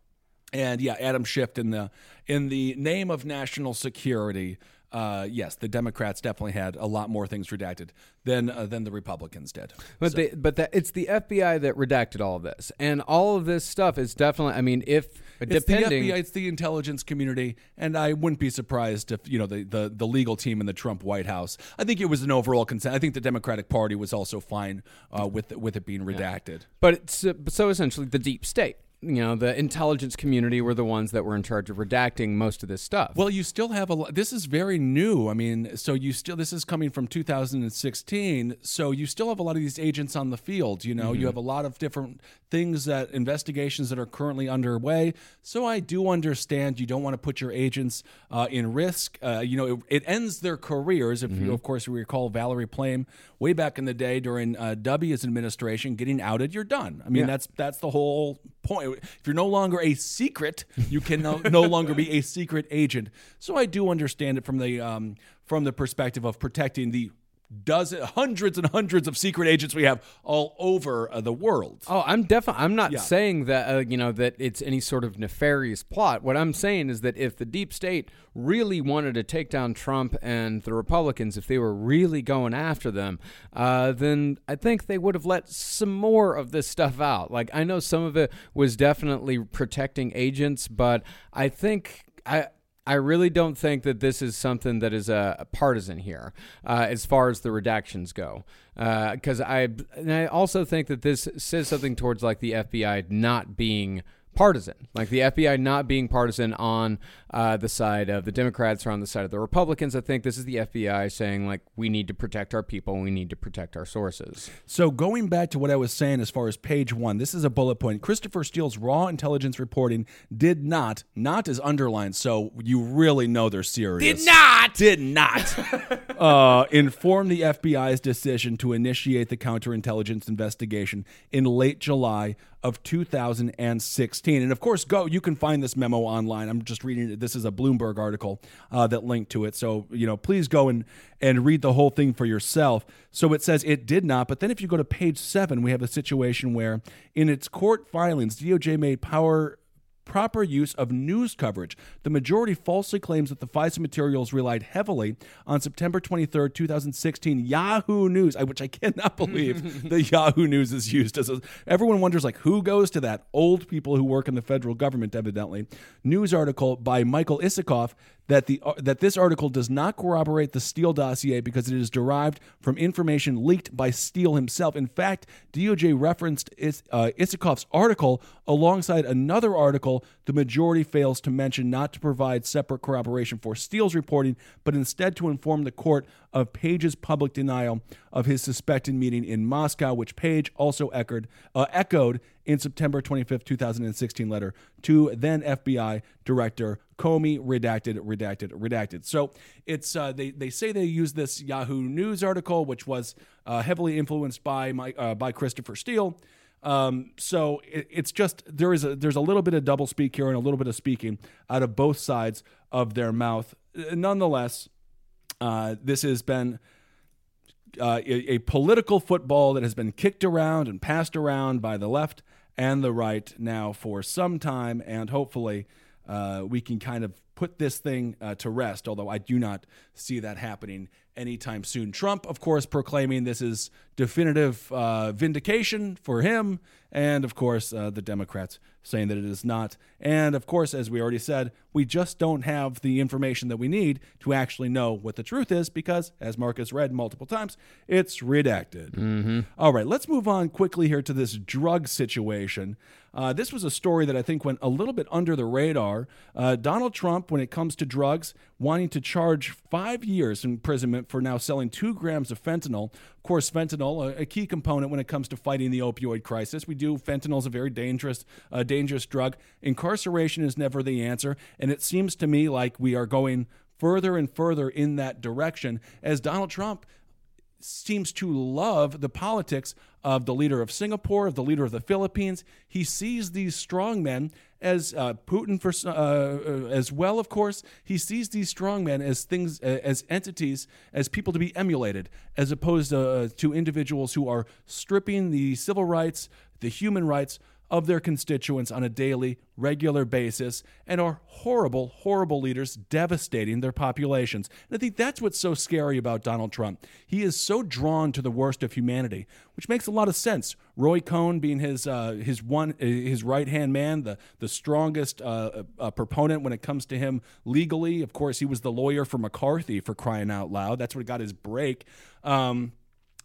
and yeah, Adam Schiff in the in the name of national security. Uh, yes, the Democrats definitely had a lot more things redacted than uh, than the Republicans did. But they, but that it's the FBI that redacted all of this, and all of this stuff is definitely. I mean, if It's depending, the FBI, it's the intelligence community, and I wouldn't be surprised if you know the, the the legal team in the Trump White House. I think it was an overall consent. I think the Democratic Party was also fine uh, with with it being redacted. but it's uh, so essentially the deep state. You know, the intelligence community were the ones that were in charge of redacting most of this stuff. Well, you still have a. This is very new. I mean, so you still. This is coming from 2016. So you still have a lot of these agents on the field. You know, you have a lot of different things that investigations that are currently underway. So I do understand you don't want to put your agents uh, in risk. Uh, you know, it, it ends their careers. If you, of course, you recall Valerie Plame way back in the day during uh, W's administration, getting outed, you're done. I mean, that's that's the whole point. If you're no longer a secret, you can no, no longer be a secret agent. So I do understand it from the um, from the perspective of protecting the dozen, hundreds and hundreds of secret agents we have all over uh, the world. Oh, I'm definitely. I'm not Yeah. saying that uh, you know that it's any sort of nefarious plot. What I'm saying is that if the deep state really wanted to take down Trump and the Republicans, if they were really going after them, uh, then I think they would have let some more of this stuff out. Like I know some of it was definitely protecting agents, but I think I. I really don't think that this is something that is a, partisan here, uh, as far as the redactions go. Because I, and I also think that this says something towards like the FBI not being partisan, like the FBI not being partisan on uh, the side of the Democrats or on the side of the Republicans. I think this is the FBI saying like we need to protect our people, we need to protect our sources. So going back to what I was saying as far as page one, this is a bullet point. Christopher Steele's raw intelligence reporting did not, not is underlined, so you really know they're serious. Did not, did not uh, inform the FBI's decision to initiate the counterintelligence investigation in late July of 2016. And of course, go. You can find this memo online. I'm just reading it. This is a Bloomberg article uh, that linked to it. So you know, please go and and read the whole thing for yourself. So it says it did not. But then if you go to page seven, we have a situation where in its court filings, DOJ made power proper use of news coverage. The majority falsely claims that the FISA materials relied heavily on September 23rd, 2016 Yahoo News, which I cannot believe the Yahoo News is used as a, everyone wonders like who goes to that? Old people who work in the federal government evidently. News article by Michael Isikoff that the that this article does not corroborate the Steele dossier because it is derived from information leaked by Steele himself. In fact, DOJ referenced Is, uh, Isikoff's article alongside another article. The majority fails to mention not to provide separate corroboration for Steele's reporting, but instead to inform the court of Page's public denial of his suspected meeting in Moscow, which Page also echoed, uh, echoed in September 25th, 2016 letter to then FBI Director Comey, redacted, redacted, redacted. So it's uh, they they say they use this Yahoo News article, which was uh, heavily influenced by my uh, by Christopher Steele. Um, so it, it's just there is a there's a little bit of double speak here and a little bit of speaking out of both sides of their mouth. Nonetheless, uh, this has been uh, a, a political football that has been kicked around and passed around by the left and the right now for some time, and hopefully uh, we can kind of put this thing uh, to rest. Although I do not see that happening anytime soon. Trump, of course, proclaiming this is definitive uh, vindication for him, and of course, uh, the Democrats saying that it is not. And of course, as we already said, we just don't have the information that we need to actually know what the truth is because, as Marcus read multiple times, it's redacted. Mm-hmm. All right, let's move on quickly here to this drug situation. Uh, this was a story that I think went a little bit under the radar. Uh, Donald Trump, when it comes to drugs, wanting to charge five years imprisonment for now selling two grams of fentanyl. Of course, fentanyl, a, a key component when it comes to fighting the opioid crisis. We do fentanyl is a very dangerous, uh, dangerous drug. Incarceration is never the answer, and it seems to me like we are going further and further in that direction as Donald Trump seems to love the politics of the leader of Singapore, of the leader of the Philippines. He sees these strongmen as uh, Putin for uh, uh, as well, of course. He sees these strongmen as things, uh, as entities, as people to be emulated, as opposed uh, to individuals who are stripping the civil rights, the human rights of their constituents on a daily, regular basis and are horrible, horrible leaders devastating their populations. And I think that's what's so scary about Donald Trump. He is so drawn to the worst of humanity, which makes a lot of sense. Roy Cohn being his uh, his one uh, his right hand man, the the strongest uh, uh, proponent when it comes to him legally. Of course, he was the lawyer for McCarthy for crying out loud. That's what got his break. Um,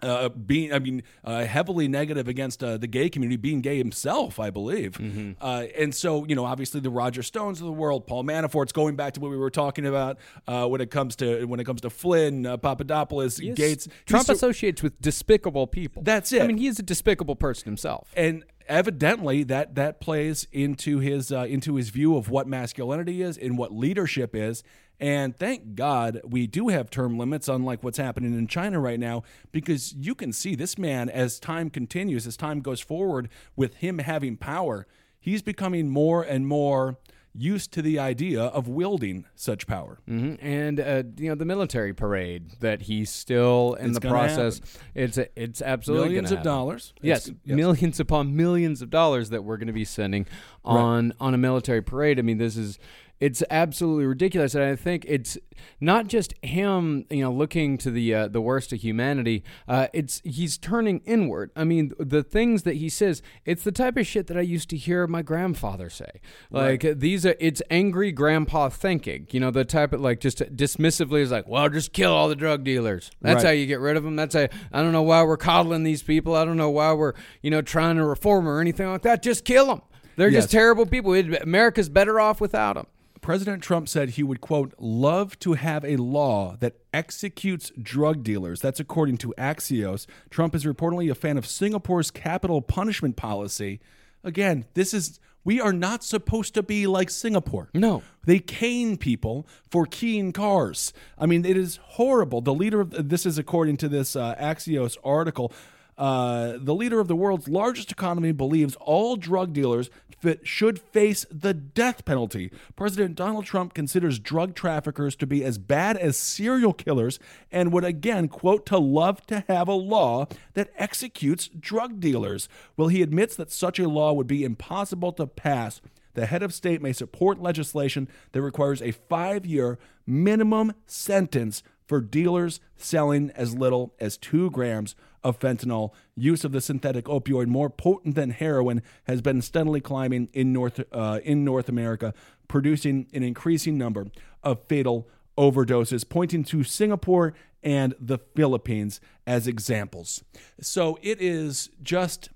uh, being, I mean, uh, heavily negative against uh, the gay community, being gay himself, I believe. Mm-hmm. Uh, and so, you know, obviously the Roger Stones of the world, Paul Manafort's going back to what we were talking about uh, when it comes to when it comes to Flynn, uh, Papadopoulos. Gates. Trump so- associates with despicable people. That's it. I mean, he is a despicable person himself. and evidently that that plays into his uh, into his view of what masculinity is and what leadership is. And thank God we do have term limits, unlike what's happening in China right now, because you can see this man as time continues, as time goes forward, with him having power, he's becoming more and more used to the idea of wielding such power. hmm And uh, you know the military parade that he's still in It's the process. It's it's absolutely Millions of happen. dollars. Yes, yes. millions upon millions of dollars that we're going to be sending on on a military parade. I mean, this is it's absolutely ridiculous, and I think it's not just him, you know, looking to the uh, the worst of humanity. Uh, it's he's turning inward. I mean, the things that he says, it's the type of shit that I used to hear my grandfather say. Like these are, it's angry grandpa thinking. You know, the type of like just dismissively is like, well, just kill all the drug dealers. That's Right. how you get rid of them. That's how I don't know why we're coddling these people. I don't know why we're you know trying to reform or anything like that. Just kill them. They're Yes. just terrible people. It- America's better off without them. President Trump said he would, quote, love to have a law that executes drug dealers. That's according to Axios. Trump is reportedly a fan of Singapore's capital punishment policy. Again, this is, we are not supposed to be like Singapore. No. They cane people for keying cars. I mean, it is horrible. The leader of this is according to this uh, Axios article. Uh, the leader of the world's largest economy believes all drug dealers fit, should face the death penalty. President Donald Trump considers drug traffickers to be as bad as serial killers and would again, quote, to love to have a law that executes drug dealers. Well, he admits that such a law would be impossible to pass. The head of state may support legislation that requires a five year minimum sentence for dealers selling as little as two grams of fentanyl. Use of the synthetic opioid, more potent than heroin, has been steadily climbing in North uh, in North America, producing an increasing number of fatal overdoses, pointing to Singapore and the Philippines as examples. So it is just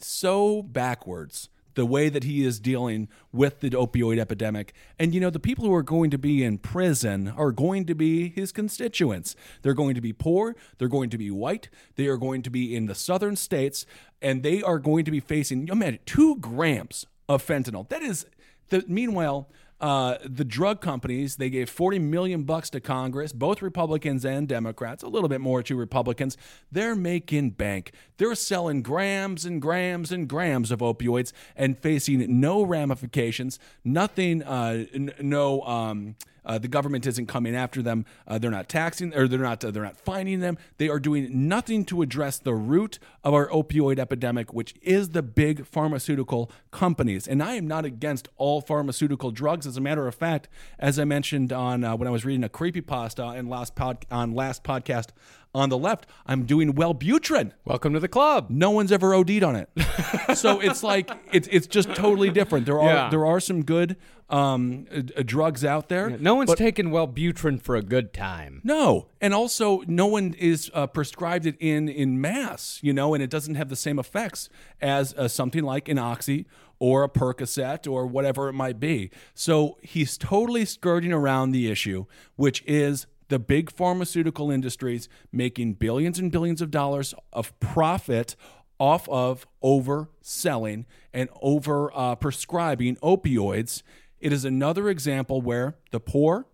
so backwards the way that he is dealing with the opioid epidemic. And you know, the people who are going to be in prison are going to be his constituents. They're going to be poor, they're going to be white, they are going to be in the southern states, and they are going to be facing, imagine, two grams of fentanyl. That is the meanwhile, uh, the drug companies they gave 40 million bucks to congress both republicans and democrats a little bit more to republicans. They're making bank. They're selling grams and grams and grams of opioids and facing no ramifications nothing uh, n- no um, uh, the government isn't coming after them. Uh, they're not taxing, or they're not. Uh, they're not fining them. They are doing nothing to address the root of our opioid epidemic, which is the big pharmaceutical companies. And I am not against all pharmaceutical drugs. As a matter of fact, as I mentioned on uh, when I was reading a creepypasta in last pod, on last podcast on the left, I'm doing Wellbutrin. Welcome to the club. No one's ever OD'd on it, so it's like it's it's just totally different. There are Yeah. there are some good um, uh, drugs out there. No one's but- taking Wellbutrin for a good time. no, and also no one is uh, prescribed it in in mass, you know, and it doesn't have the same effects as uh, something like an oxy or a Percocet or whatever it might be. So he's totally skirting around the issue, which is the big pharmaceutical industries making billions and billions of dollars of profit off of overselling and over uh, prescribing opioids. It is another example where the poor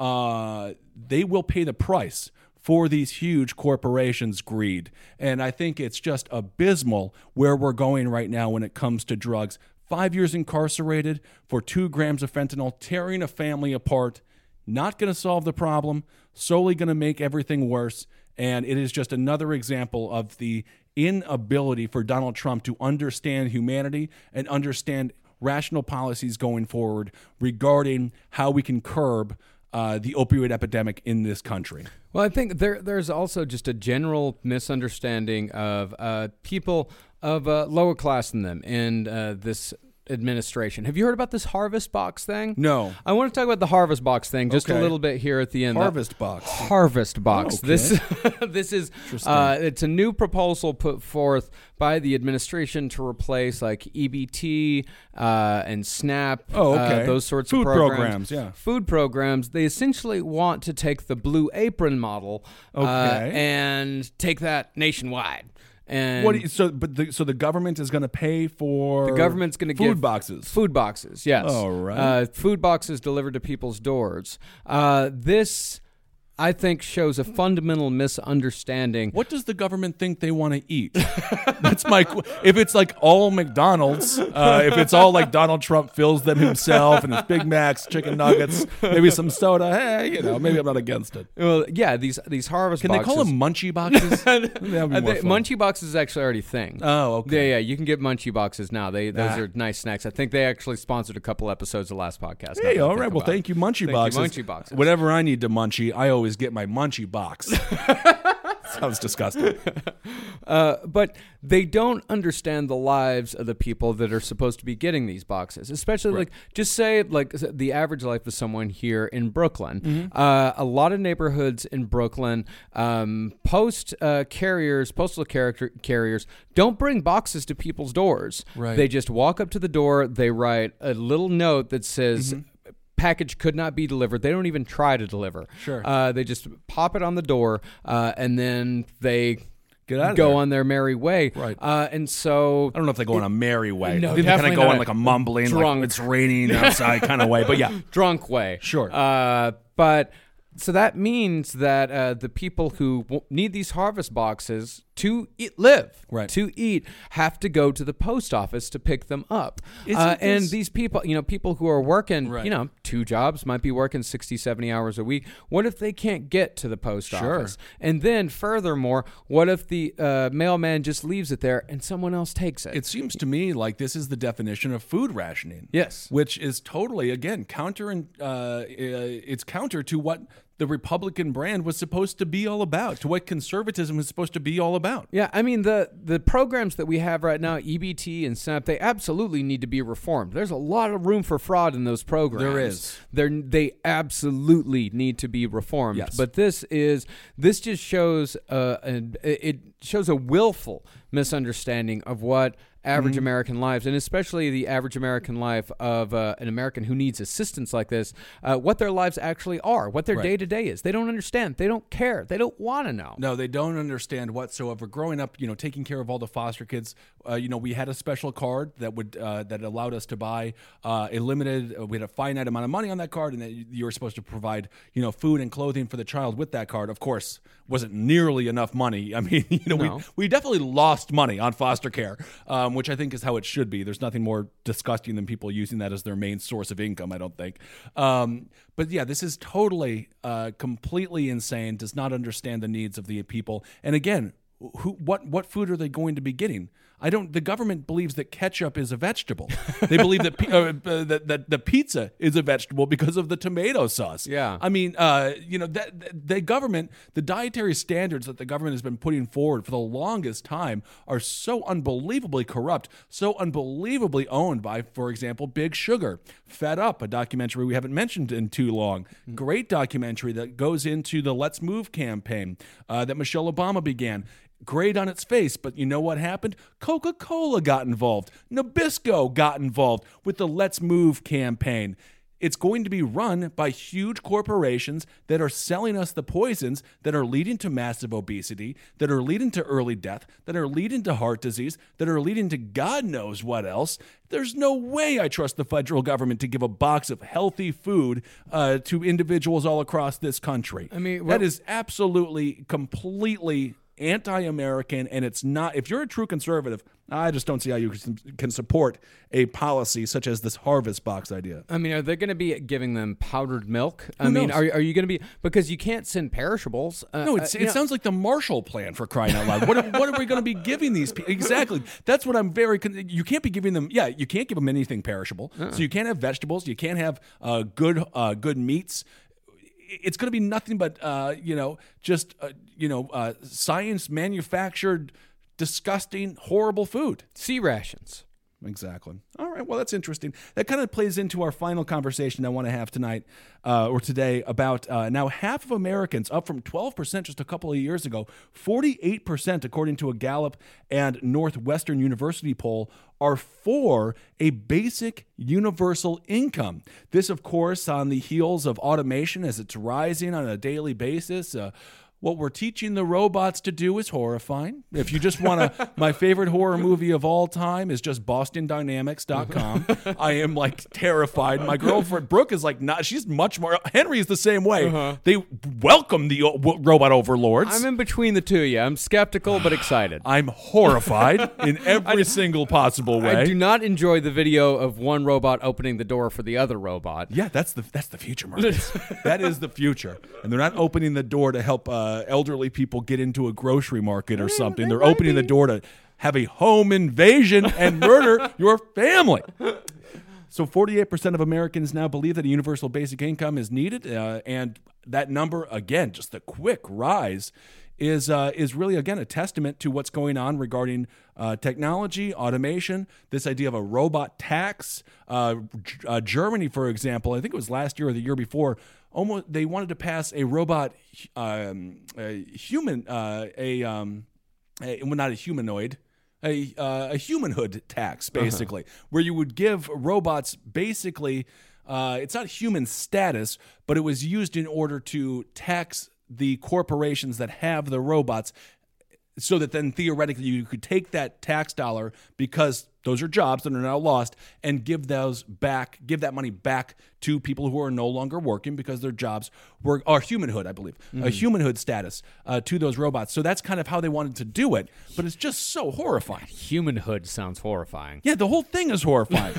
uh, they will pay the price for these huge corporations' greed. And I think it's just abysmal where we're going right now when it comes to drugs. Five years incarcerated for two grams of fentanyl, tearing a family apart, not going to solve the problem, solely going to make everything worse. And it is just another example of the inability for Donald Trump to understand humanity and understand rational policies going forward regarding how we can curb uh, the opioid epidemic in this country. Well, I think there there's also just a general misunderstanding of uh, people of uh, lower class than them in uh, this administration. Have you heard about this Harvest Box thing? No. I want to talk about the Harvest Box thing just a little bit here at the end. Harvest Box. Harvest Box. Okay. This this is uh, it's a new proposal put forth by the administration to replace like EBT uh, and SNAP. Oh, uh, okay. those sorts Food of programs. programs, yeah. Food programs. They essentially want to take the Blue Apron model uh, Okay. and take that nationwide. And What? you- so, but the, so the government is going to pay for the government's going to food give boxes. Food boxes, yes. All right. Uh, food boxes delivered to people's doors. Uh, this, I think, shows a fundamental misunderstanding. What does the government think they want to eat? That's my. qu- If it's like all McDonald's, uh, if it's all like Donald Trump fills them himself and his Big Macs, chicken nuggets, maybe some soda. Hey, you know, maybe I'm not against it. Well, yeah, these these harvest Can they call them munchie boxes? That'd be more they- munchie boxes is actually already a thing. Oh, okay. Yeah, yeah, you can get munchie boxes now. They those Ah. are nice snacks. I think they actually sponsored a couple episodes of last podcast. Hey, all right. Well, thank you, Munchie Thank Boxes. You, munchie boxes. Whenever I need to munchie, I always get my Munchie box. Sounds disgusting. Uh, but they don't understand the lives of the people that are supposed to be getting these boxes, especially like just say like the average life of someone here in Brooklyn. Mm-hmm. Uh, a lot of neighborhoods in Brooklyn, um, post uh, carriers, postal character carriers don't bring boxes to people's doors. Right. They just walk up to the door. They write a little note that says. Mm-hmm. Package could not be delivered. They don't even try to deliver. Sure. Uh, they just pop it on the door, uh, and then they Get out of go on their merry way. Right. Uh, and so I don't know if they go in a merry way. No, they kind of go a like a mumbling, drunk- like it's raining outside kind of way. But yeah, drunk way. Sure. Uh, but so that means that uh, the people who w- need these harvest boxes to eat, live, Right. to eat, have to go to the post office to pick them up. Uh, and these people, you know, people who are working, Right. you know, two jobs, might be working 60, 70 hours a week. What if they can't get to the post Sure. office? And then, furthermore, what if the uh, mailman just leaves it there and someone else takes it? It seems to me like this is the definition of food rationing. Yes. which is totally again counter and uh, uh, it's counter to what the Republican brand was supposed to be all about, to what conservatism is supposed to be all about. Yeah, I mean the the programs that we have right now, EBT and SNAP, they absolutely need to be reformed. There's a lot of room for fraud in those programs. There is. There they absolutely need to be reformed. Yes. But this is this just shows uh an, it shows a willful misunderstanding of what average Mm-hmm. American lives, and especially the average American life of uh, an American who needs assistance like this, uh, what their lives actually are, what their day to day is. They don't understand. They don't care. They don't want to know. No, they don't understand whatsoever. Growing up, you know, taking care of all the foster kids, uh, you know, we had a special card that would uh, that allowed us to buy uh, a limited. Uh, we had a finite amount of money on that card, and that you were supposed to provide, you know, food and clothing for the child with that card. Of course, wasn't nearly enough money. I mean, you know, No. we we definitely lost money on foster care, um, which I think is how it should be. There's nothing more disgusting than people using that as their main source of income. I don't think. Um, but yeah, this is totally, uh, completely insane. Does not understand the needs of the people. And again, who, what, what food are they going to be getting? I don't. The government believes that ketchup is a vegetable. They believe that, uh, uh, that that the pizza is a vegetable because of the tomato sauce. Yeah. I mean, uh, you know, that that- the government, the dietary standards that the government has been putting forward for the longest time are so unbelievably corrupt, so unbelievably owned by, for example, Big Sugar. Fed Up, a documentary we haven't mentioned in too long. Great documentary that goes into the Let's Move campaign uh, that Michelle Obama began. Great on its face, but you know what happened? Coca Cola got involved. Nabisco got involved with the Let's Move campaign. It's going to be run by huge corporations that are selling us the poisons that are leading to massive obesity, that are leading to early death, that are leading to heart disease, that are leading to God knows what else. There's no way I trust the federal government to give a box of healthy food uh, to individuals all across this country. I mean, that what- is absolutely, completely anti-American, and it's not. If you're a true conservative, I just don't see how you can- support a policy such as this harvest box idea. I mean, are they going to be giving them powdered milk? I Who mean, knows? are, are you going to be because you can't send perishables? Uh, No, uh, it know- sounds like the Marshall Plan for crying out loud. What are, what are we going to be giving these people? Exactly. That's what I'm very. Con- you can't be giving them. Yeah, you can't give them anything perishable. Uh-uh. So you can't have vegetables. You can't have uh, good uh, good meats. It's going to be nothing but uh, you know just uh, you know uh, science manufactured, disgusting, horrible food. C rations. Exactly. All right. Well, that's interesting. That kind of plays into our final conversation I want to have tonight uh, or today about uh, now half of Americans, up from 12% just a couple of years ago, 48%, according to a Gallup and Northwestern University poll, are for a basic universal income. This, of course, on the heels of automation as it's rising on a daily basis. Uh, what we're teaching the robots to do is horrifying. If you just want to, my favorite horror movie of all time is just BostonDynamics.com. I am like terrified. My girlfriend Brooke is like not. She's much more. Henry is the same way. They welcome the uh, w- robot overlords. I'm in between the two. Yeah, I'm skeptical but excited. I'm horrified in every single possible way. I do not enjoy the video of one robot opening the door for the other robot. Yeah, that's the that's the future, Marcus. that is the future, and they're not opening the door to help uh, elderly people get into a grocery market or something. They're opening the door to have a home invasion and murder your family. So, 48% of Americans now believe that a universal basic income is needed, uh, and that number again, just a quick rise. Is, uh, is really again a testament to what's going on regarding uh, technology, automation, this idea of a robot tax. Uh, G- uh, Germany, for example, I think it was last year or the year before, almost they wanted to pass a robot, um, a human, uh, a, um, a well, not a humanoid, a uh, a humanhood tax, basically, where you would give robots basically. Uh, it's not human status, but it was used in order to tax the corporations that have the robots so that then theoretically you could take that tax dollar because those are jobs that are now lost and give those back give that money back to people who are no longer working because their jobs were or humanhood, I believe, a humanhood status uh, to those robots. So that's kind of how they wanted to do it, but it's just so horrifying. Humanhood sounds horrifying. Yeah, the whole thing is horrifying.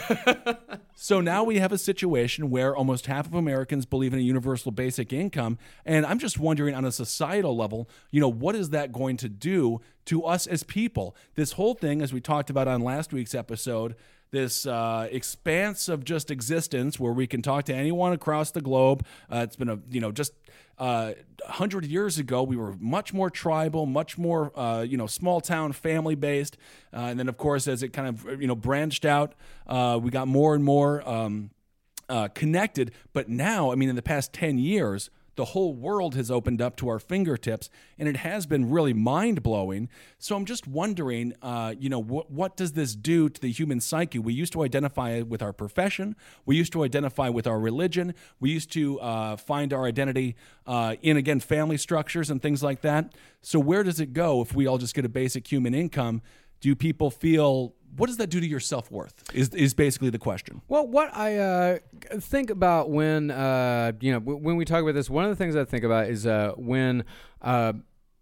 so now we have a situation where almost half of Americans believe in a universal basic income. And I'm just wondering on a societal level, you know, what is that going to do to us as people? This whole thing, as we talked about on last week's episode, this uh, expanse of just existence where we can talk to anyone across the globe. Uh, it's been a, you know, just uh, 100 years ago, we were much more tribal, much more, uh, you know, small town, family based. Uh, and then, of course, as it kind of, you know, branched out, uh, we got more and more um, uh, connected. But now, I mean, in the past 10 years, the whole world has opened up to our fingertips, and it has been really mind blowing. So I'm just wondering, uh, you know, what what does this do to the human psyche? We used to identify with our profession, we used to identify with our religion, we used to uh, find our identity uh, in again family structures and things like that. So where does it go if we all just get a basic human income? Do people feel what does that do to your self worth? Is is basically the question. Well, what I uh, think about when uh, you know w- when we talk about this, one of the things I think about is uh, when uh,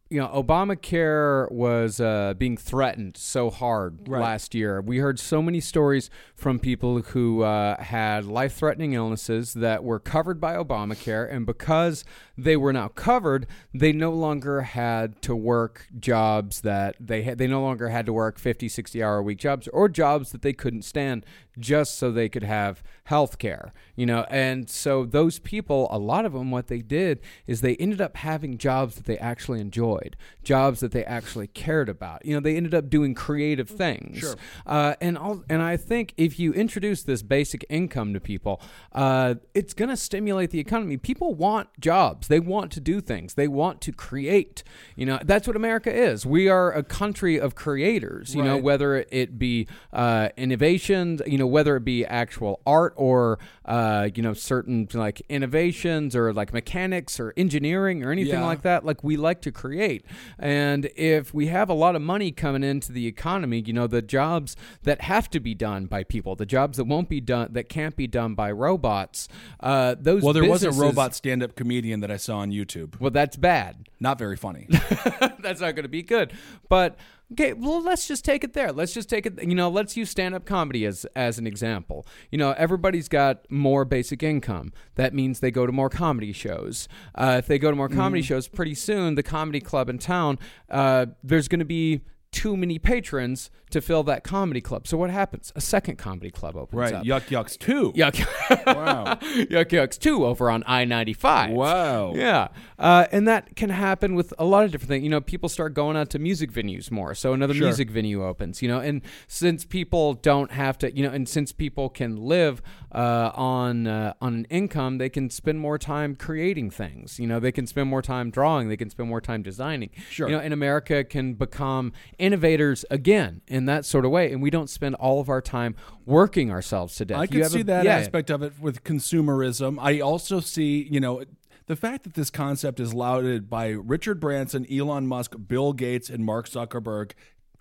you know Obamacare was uh, being threatened so hard last year. We heard so many stories from people who uh, had life-threatening illnesses that were covered by Obamacare, and because they were now covered, they no longer had to work jobs that they had. They no longer had to work 50, 60 hour a week jobs or jobs that they couldn't stand just so they could have health care, you know. And so those people, a lot of them, what they did is they ended up having jobs that they actually enjoyed, jobs that they actually cared about. You know, they ended up doing creative things. Sure. Uh, and all, and I think if you introduce this basic income to people, uh, it's going to stimulate the economy. People want jobs. They want to do things. They want to create. You know, that's what America is. We are a country of creators. You know, whether it be uh, innovations, you know, whether it be actual art or uh, you know certain like innovations or like mechanics or engineering or anything Yeah. like that. Like we like to create, and if we have a lot of money coming into the economy, you know, the jobs that have to be done by people, the jobs that won't be done, that can't be done by robots, uh, those. Well, there was a robot stand up comedian that I saw on YouTube. Well, that's bad. Not very funny. that's not going to be good. But okay, well, let's just take it there. Let's just take it. You know, let's use stand-up comedy as as an example. You know, everybody's got more basic income. That means they go to more comedy shows. Uh, if they go to more comedy shows, pretty soon the comedy club in town, uh, there's going to be too many patrons to fill that comedy club. So what happens? A second comedy club opens right. up. Yuck Yucks 2. Yuck. Wow. Yuck Yucks 2 over on I 95. Wow. Yeah. Uh, and that can happen with a lot of different things. You know, people start going out to music venues more. So another Sure. music venue opens, you know, and since people don't have to, you know, and since people can live uh, on uh, on an income, they can spend more time creating things. You know, they can spend more time drawing, they can spend more time designing. Sure. You know, and America can become innovators again in that sort of way. And we don't spend all of our time working ourselves to death. I can see a- that yeah. aspect of it with consumerism. I also see, you know, the fact that this concept is lauded by Richard Branson, Elon Musk, Bill Gates, and Mark Zuckerberg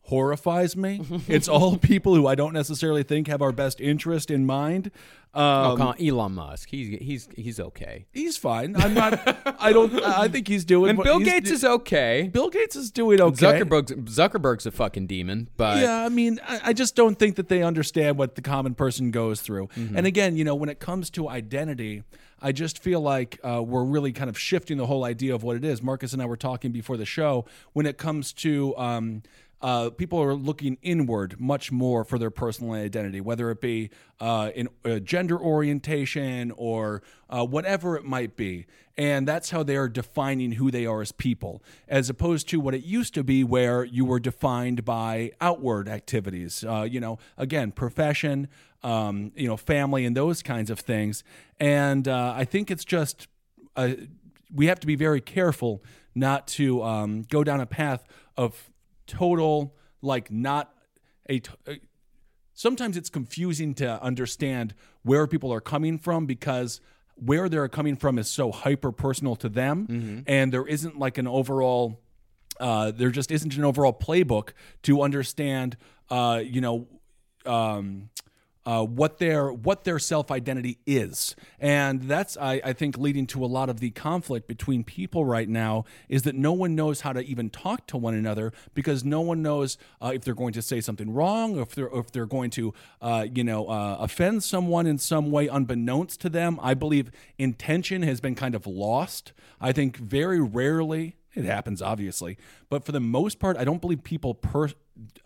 horrifies me. it's all people who I don't necessarily think have our best interest in mind. Um, Oh, Elon Musk. He's he's he's okay. He's fine. I'm not. I don't. I think he's doing. And Bill Gates do- is okay. Bill Gates is doing okay. Zuckerberg's Zuckerberg's a fucking demon, but yeah, I mean, I, I just don't think that they understand what the common person goes through. Mm-hmm. And again, you know, when it comes to identity, I just feel like uh, we're really kind of shifting the whole idea of what it is. Marcus and I were talking before the show when it comes to. Um, uh, people are looking inward much more for their personal identity, whether it be uh, in uh, gender orientation or uh, whatever it might be. And that's how they are defining who they are as people, as opposed to what it used to be, where you were defined by outward activities. Uh, you know, again, profession, um, you know, family, and those kinds of things. And uh, I think it's just we have to be very careful not to um, go down a path of total like not a. Sometimes it's confusing to understand where people are coming from because where they're coming from is so hyper personal to them, and there isn't like an overall. Uh, there just isn't an overall playbook to understand. Uh, you know. Um, uh, what their what their self identity is, and that's I, I think leading to a lot of the conflict between people right now is that no one knows how to even talk to one another because no one knows uh, if they're going to say something wrong, or if they're or if they're going to uh, you know uh, offend someone in some way unbeknownst to them. I believe intention has been kind of lost. I think very rarely it happens, obviously, but for the most part, I don't believe people per,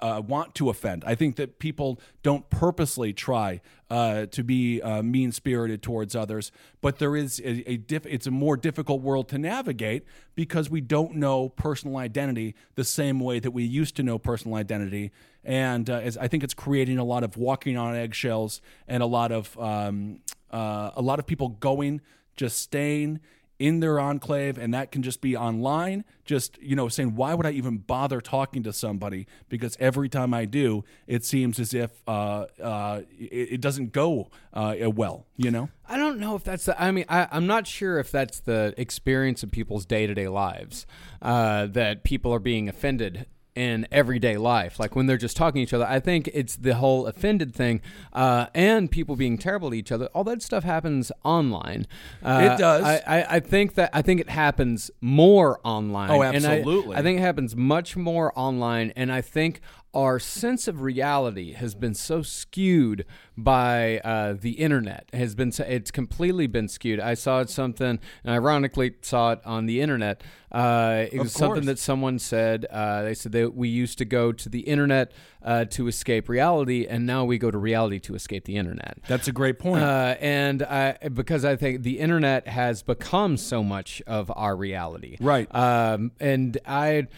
uh, want to offend. I think that people don't purposely try uh, to be uh, mean spirited towards others, but there is a, a diff- it's a more difficult world to navigate because we don't know personal identity the same way that we used to know personal identity. And uh, I think it's creating a lot of walking on eggshells and a lot of um, uh, a lot of people going, just staying in their enclave and that can just be online just you know saying why would i even bother talking to somebody because every time i do it seems as if uh, uh, it, it doesn't go uh, well you know I don't know if that's the. I mean, I, I'm not sure if that's the experience of people's day to day lives. Uh, that people are being offended in everyday life, like when they're just talking to each other. I think it's the whole offended thing, uh, and people being terrible to each other. All that stuff happens online. Uh, It does. I, I, I think that I think it happens more online. Oh, And I- absolutely. I think it happens much more online, and I think our sense of reality has been so skewed by uh, the internet. Has been it's completely been skewed. I saw something, and ironically saw it on the internet. Uh, it Of was something that someone said. Uh, they said that we used to go to the internet uh, to escape reality, and now we go to reality to escape the internet. that's a great point Uh, and I, because I think the internet has become so much of our reality, Right. Um, and I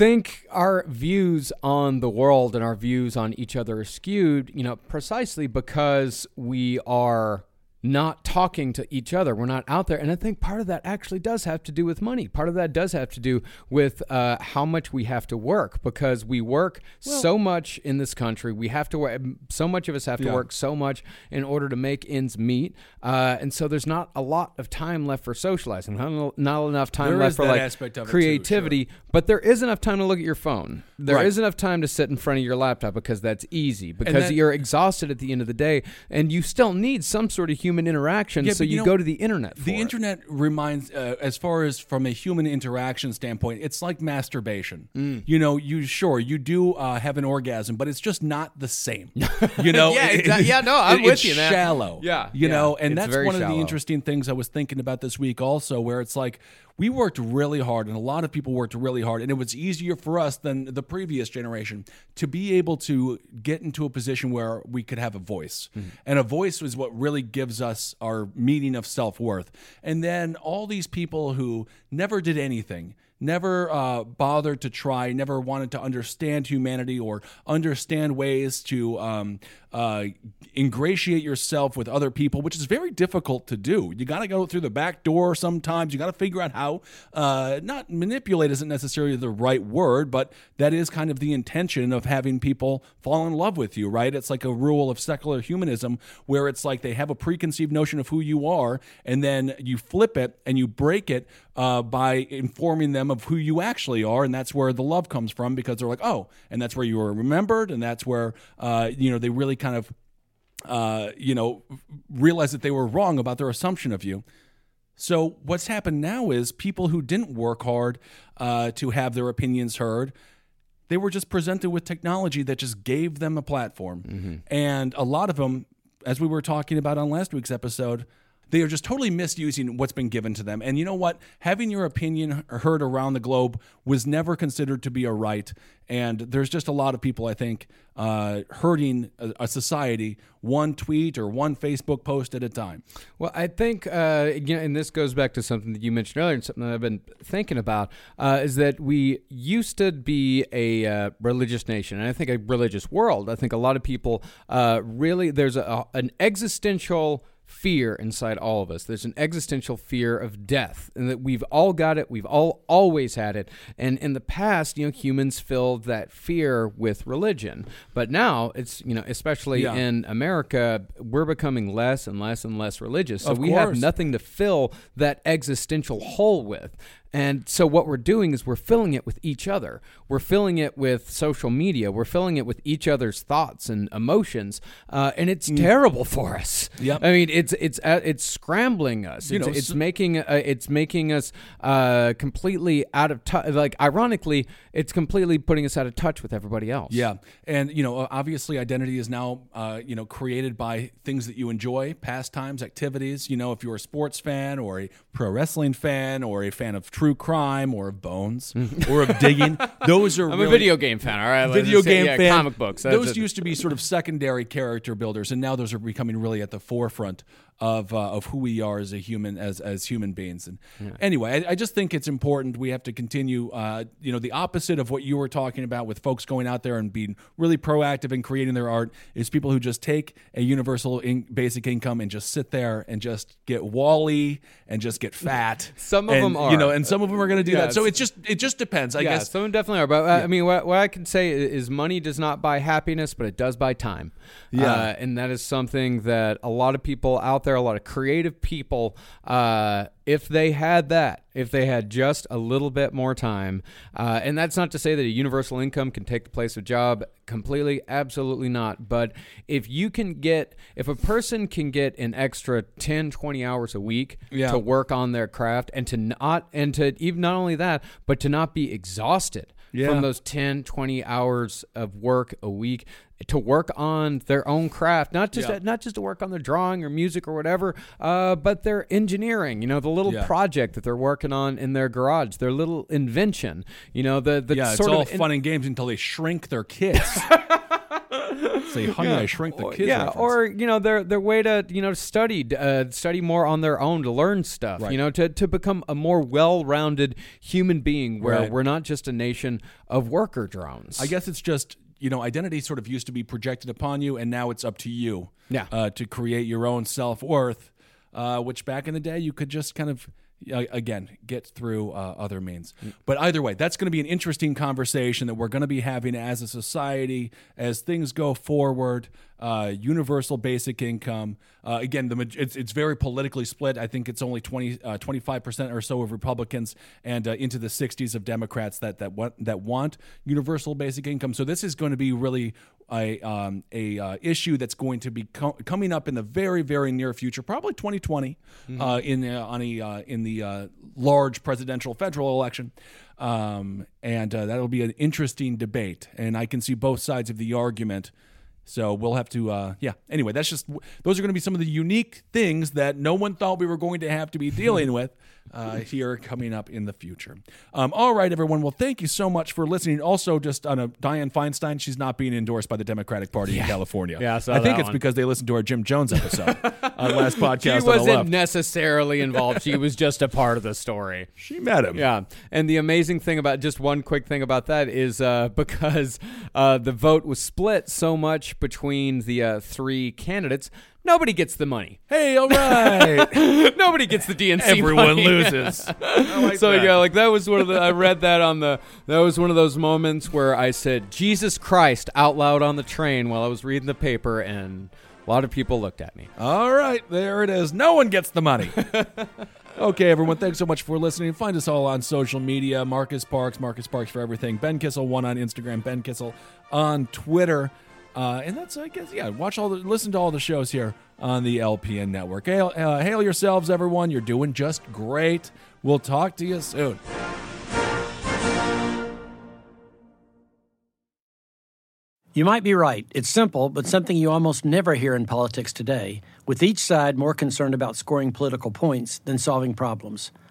think our views on the world and our views on each other are skewed, you know, precisely because we are not talking to each other. We're not out there. And I think part of that actually does have to do with money. Part of that does have to do with uh, how much we have to work because we work so much in this country. We have to work, so much of us have to Yeah. work so much in order to make ends meet. Uh, and so there's not a lot of time left for socializing, not, not enough time There left for like it too, creativity, but there is enough time to look at your phone. There is Right. enough time to sit in front of your laptop because that's easy because that- you're exhausted at the end of the day and you still need some sort of human interaction. Yeah, so you, you know, go to the internet. For the it. internet reminds uh, as far as from a human interaction standpoint it's like masturbation Mm. you know you sure you do uh, have an orgasm but it's just not the same you know Yeah, It- yeah, no, I'm it- with you, man. shallow Yeah, you yeah, know and that's one of the interesting things i was thinking about this week also where it's like we worked really hard and a lot of people worked really hard and it was easier for us than the previous generation to be able to get into a position where we could have a voice. And a voice was what really gives us our meaning of self-worth. And then all these people who never did anything never uh, bothered to try, never wanted to understand humanity or understand ways to um, uh, ingratiate yourself with other people, which is very difficult to do. You got to go through the back door sometimes. You got to figure out how. Uh, not manipulate isn't necessarily the right word, but that is kind of the intention of having people fall in love with you, right? It's like a rule of secular humanism where it's like they have a preconceived notion of who you are, and then you flip it and you break it uh, by informing them of who you actually are, and that's where the love comes from because they're like, oh, and that's where you were remembered, and that's where uh, you know they really kind of uh, you know realize that they were wrong about their assumption of you. So what's happened now is people who didn't work hard uh, to have their opinions heard, they were just presented with technology that just gave them a platform, and a lot of them, as we were talking about on last week's episode. They are just totally misusing what's been given to them. And you know what? Having your opinion heard around the globe was never considered to be a right. And there's just a lot of people, I think, uh, hurting a, a society one tweet or one Facebook post at a time. Well, I think, uh, and this goes back to something that you mentioned earlier, and something that I've been thinking about, uh, is that we used to be a uh, religious nation, and I think a religious world. I think a lot of people uh, really there's a, an existential fear inside all of us. There's an existential fear of death, and that we've all got it. We've all always had it. And in the past, you know, humans filled that fear with religion, but now it's you know, especially Yeah. in America, we're becoming less and less and less religious. So Of we have nothing to fill that existential hole with. And so what we're doing is we're filling it with each other. We're filling it with social media. We're filling it with each other's thoughts and emotions, uh, and it's terrible for us. Mm. Yep. I mean, it's it's uh, it's scrambling us. You It's, know, it's so- making uh, it's making us uh, completely out of touch. Like ironically, it's completely putting us out of touch with everybody else. Yeah, and you know, obviously, identity is now uh, you know created by things that you enjoy, pastimes, activities. You know, if you're a sports fan or a pro wrestling fan or a fan of true crime or of Bones or of digging, those are I'm really, a video game fan. All right, video just say, game yeah, fan. comic books. That's Those it. used to be sort of secondary character builders, and now those are becoming really at the forefront of uh, of who we are as a human as as human beings. And anyway, I, I just think it's important. We have to continue. Uh, you know, the opposite of what you were talking about with folks going out there and being really proactive in creating their art is people who just take a universal in- basic income and just sit there and just get wally and just get fat. Some of And, them are. you know, and some of them are going to do Yeah, that. So it just it just depends. I yeah, guess. some definitely are. But uh, I mean, what, what I can say is money does not buy happiness, but it does buy time. Yeah. Uh, and that is something that a lot of people out there, a lot of creative people, uh, if they had that, if they had just a little bit more time, uh, and that's not to say that a universal income can take the place of job completely, absolutely not. But if you can get, if a person can get an extra 10, 20 hours a week Yeah. to work on their craft and to not, and to even not only that, but to not be exhausted Yeah. from those 10, 20 hours of work a week to work on their own craft, not just Yeah. not just to work on their drawing or music or whatever, uh, but their engineering. You know, the little Yeah. project that they're working on in their garage, their little invention. You know, the the yeah, it's sort all of fun and games until they shrink their kids. Say, honey, I shrink the kids. yeah, reference. or you know their their way to you know study uh, study more on their own to learn stuff. Right. You know to to become a more well rounded human being where Right. we're not just a nation of worker drones. I guess it's just you know identity sort of used to be projected upon you, and now it's up to you. Yeah. Uh, to create your own self worth, uh, which back in the day you could just kind of. Uh, again, get through uh, other means. But either way, that's going to be an interesting conversation that we're going to be having as a society as things go forward. Uh, universal basic income. Uh, again, the it's, it's very politically split. I think it's only 20, uh, 25% or so of Republicans and uh, into the 60s of Democrats that that want, that want universal basic income. So this is going to be really a um, a uh, issue that's going to be co- coming up in the very very near future, probably 2020, uh, in uh, on a uh, in the uh, large presidential federal election. Um, and uh, that'll be an interesting debate, and I can see both sides of the argument. So we'll have to, uh, yeah. Anyway, that's just those are going to be some of the unique things that no one thought we were going to have to be dealing with uh, here coming up in the future. Um, all right, everyone. Well, thank you so much for listening. Also, just on a Dianne Feinstein, she's not being endorsed by the Democratic Party in California. Yeah, I saw think it's one. because they listened to our Jim Jones episode on last she podcast. on the wasn't necessarily involved. she was just a part of the story. she met him. Yeah, and the amazing thing about just one quick thing about that is uh, because uh, the vote was split so much between the uh, three candidates, nobody gets the money. Hey, all right. nobody gets the DNC. Everyone money. loses. Like so that. yeah, like that was one of the. I read that on the. That was one of those moments where I said Jesus Christ out loud on the train while I was reading the paper, and a lot of people looked at me. All right, there it is. No one gets the money. okay, everyone, thanks so much for listening. Find us all on social media Marcus Parks, Marcus Parks for everything. Ben Kissel, one on Instagram, Ben Kissel on Twitter. Uh, and that's, I guess, yeah, watch all the, listen to all the shows here on the LPN network. Hail, uh, hail yourselves, everyone. You're doing just great. We'll talk to you soon. You might be right. It's simple, but something you almost never hear in politics today, with each side more concerned about scoring political points than solving problems.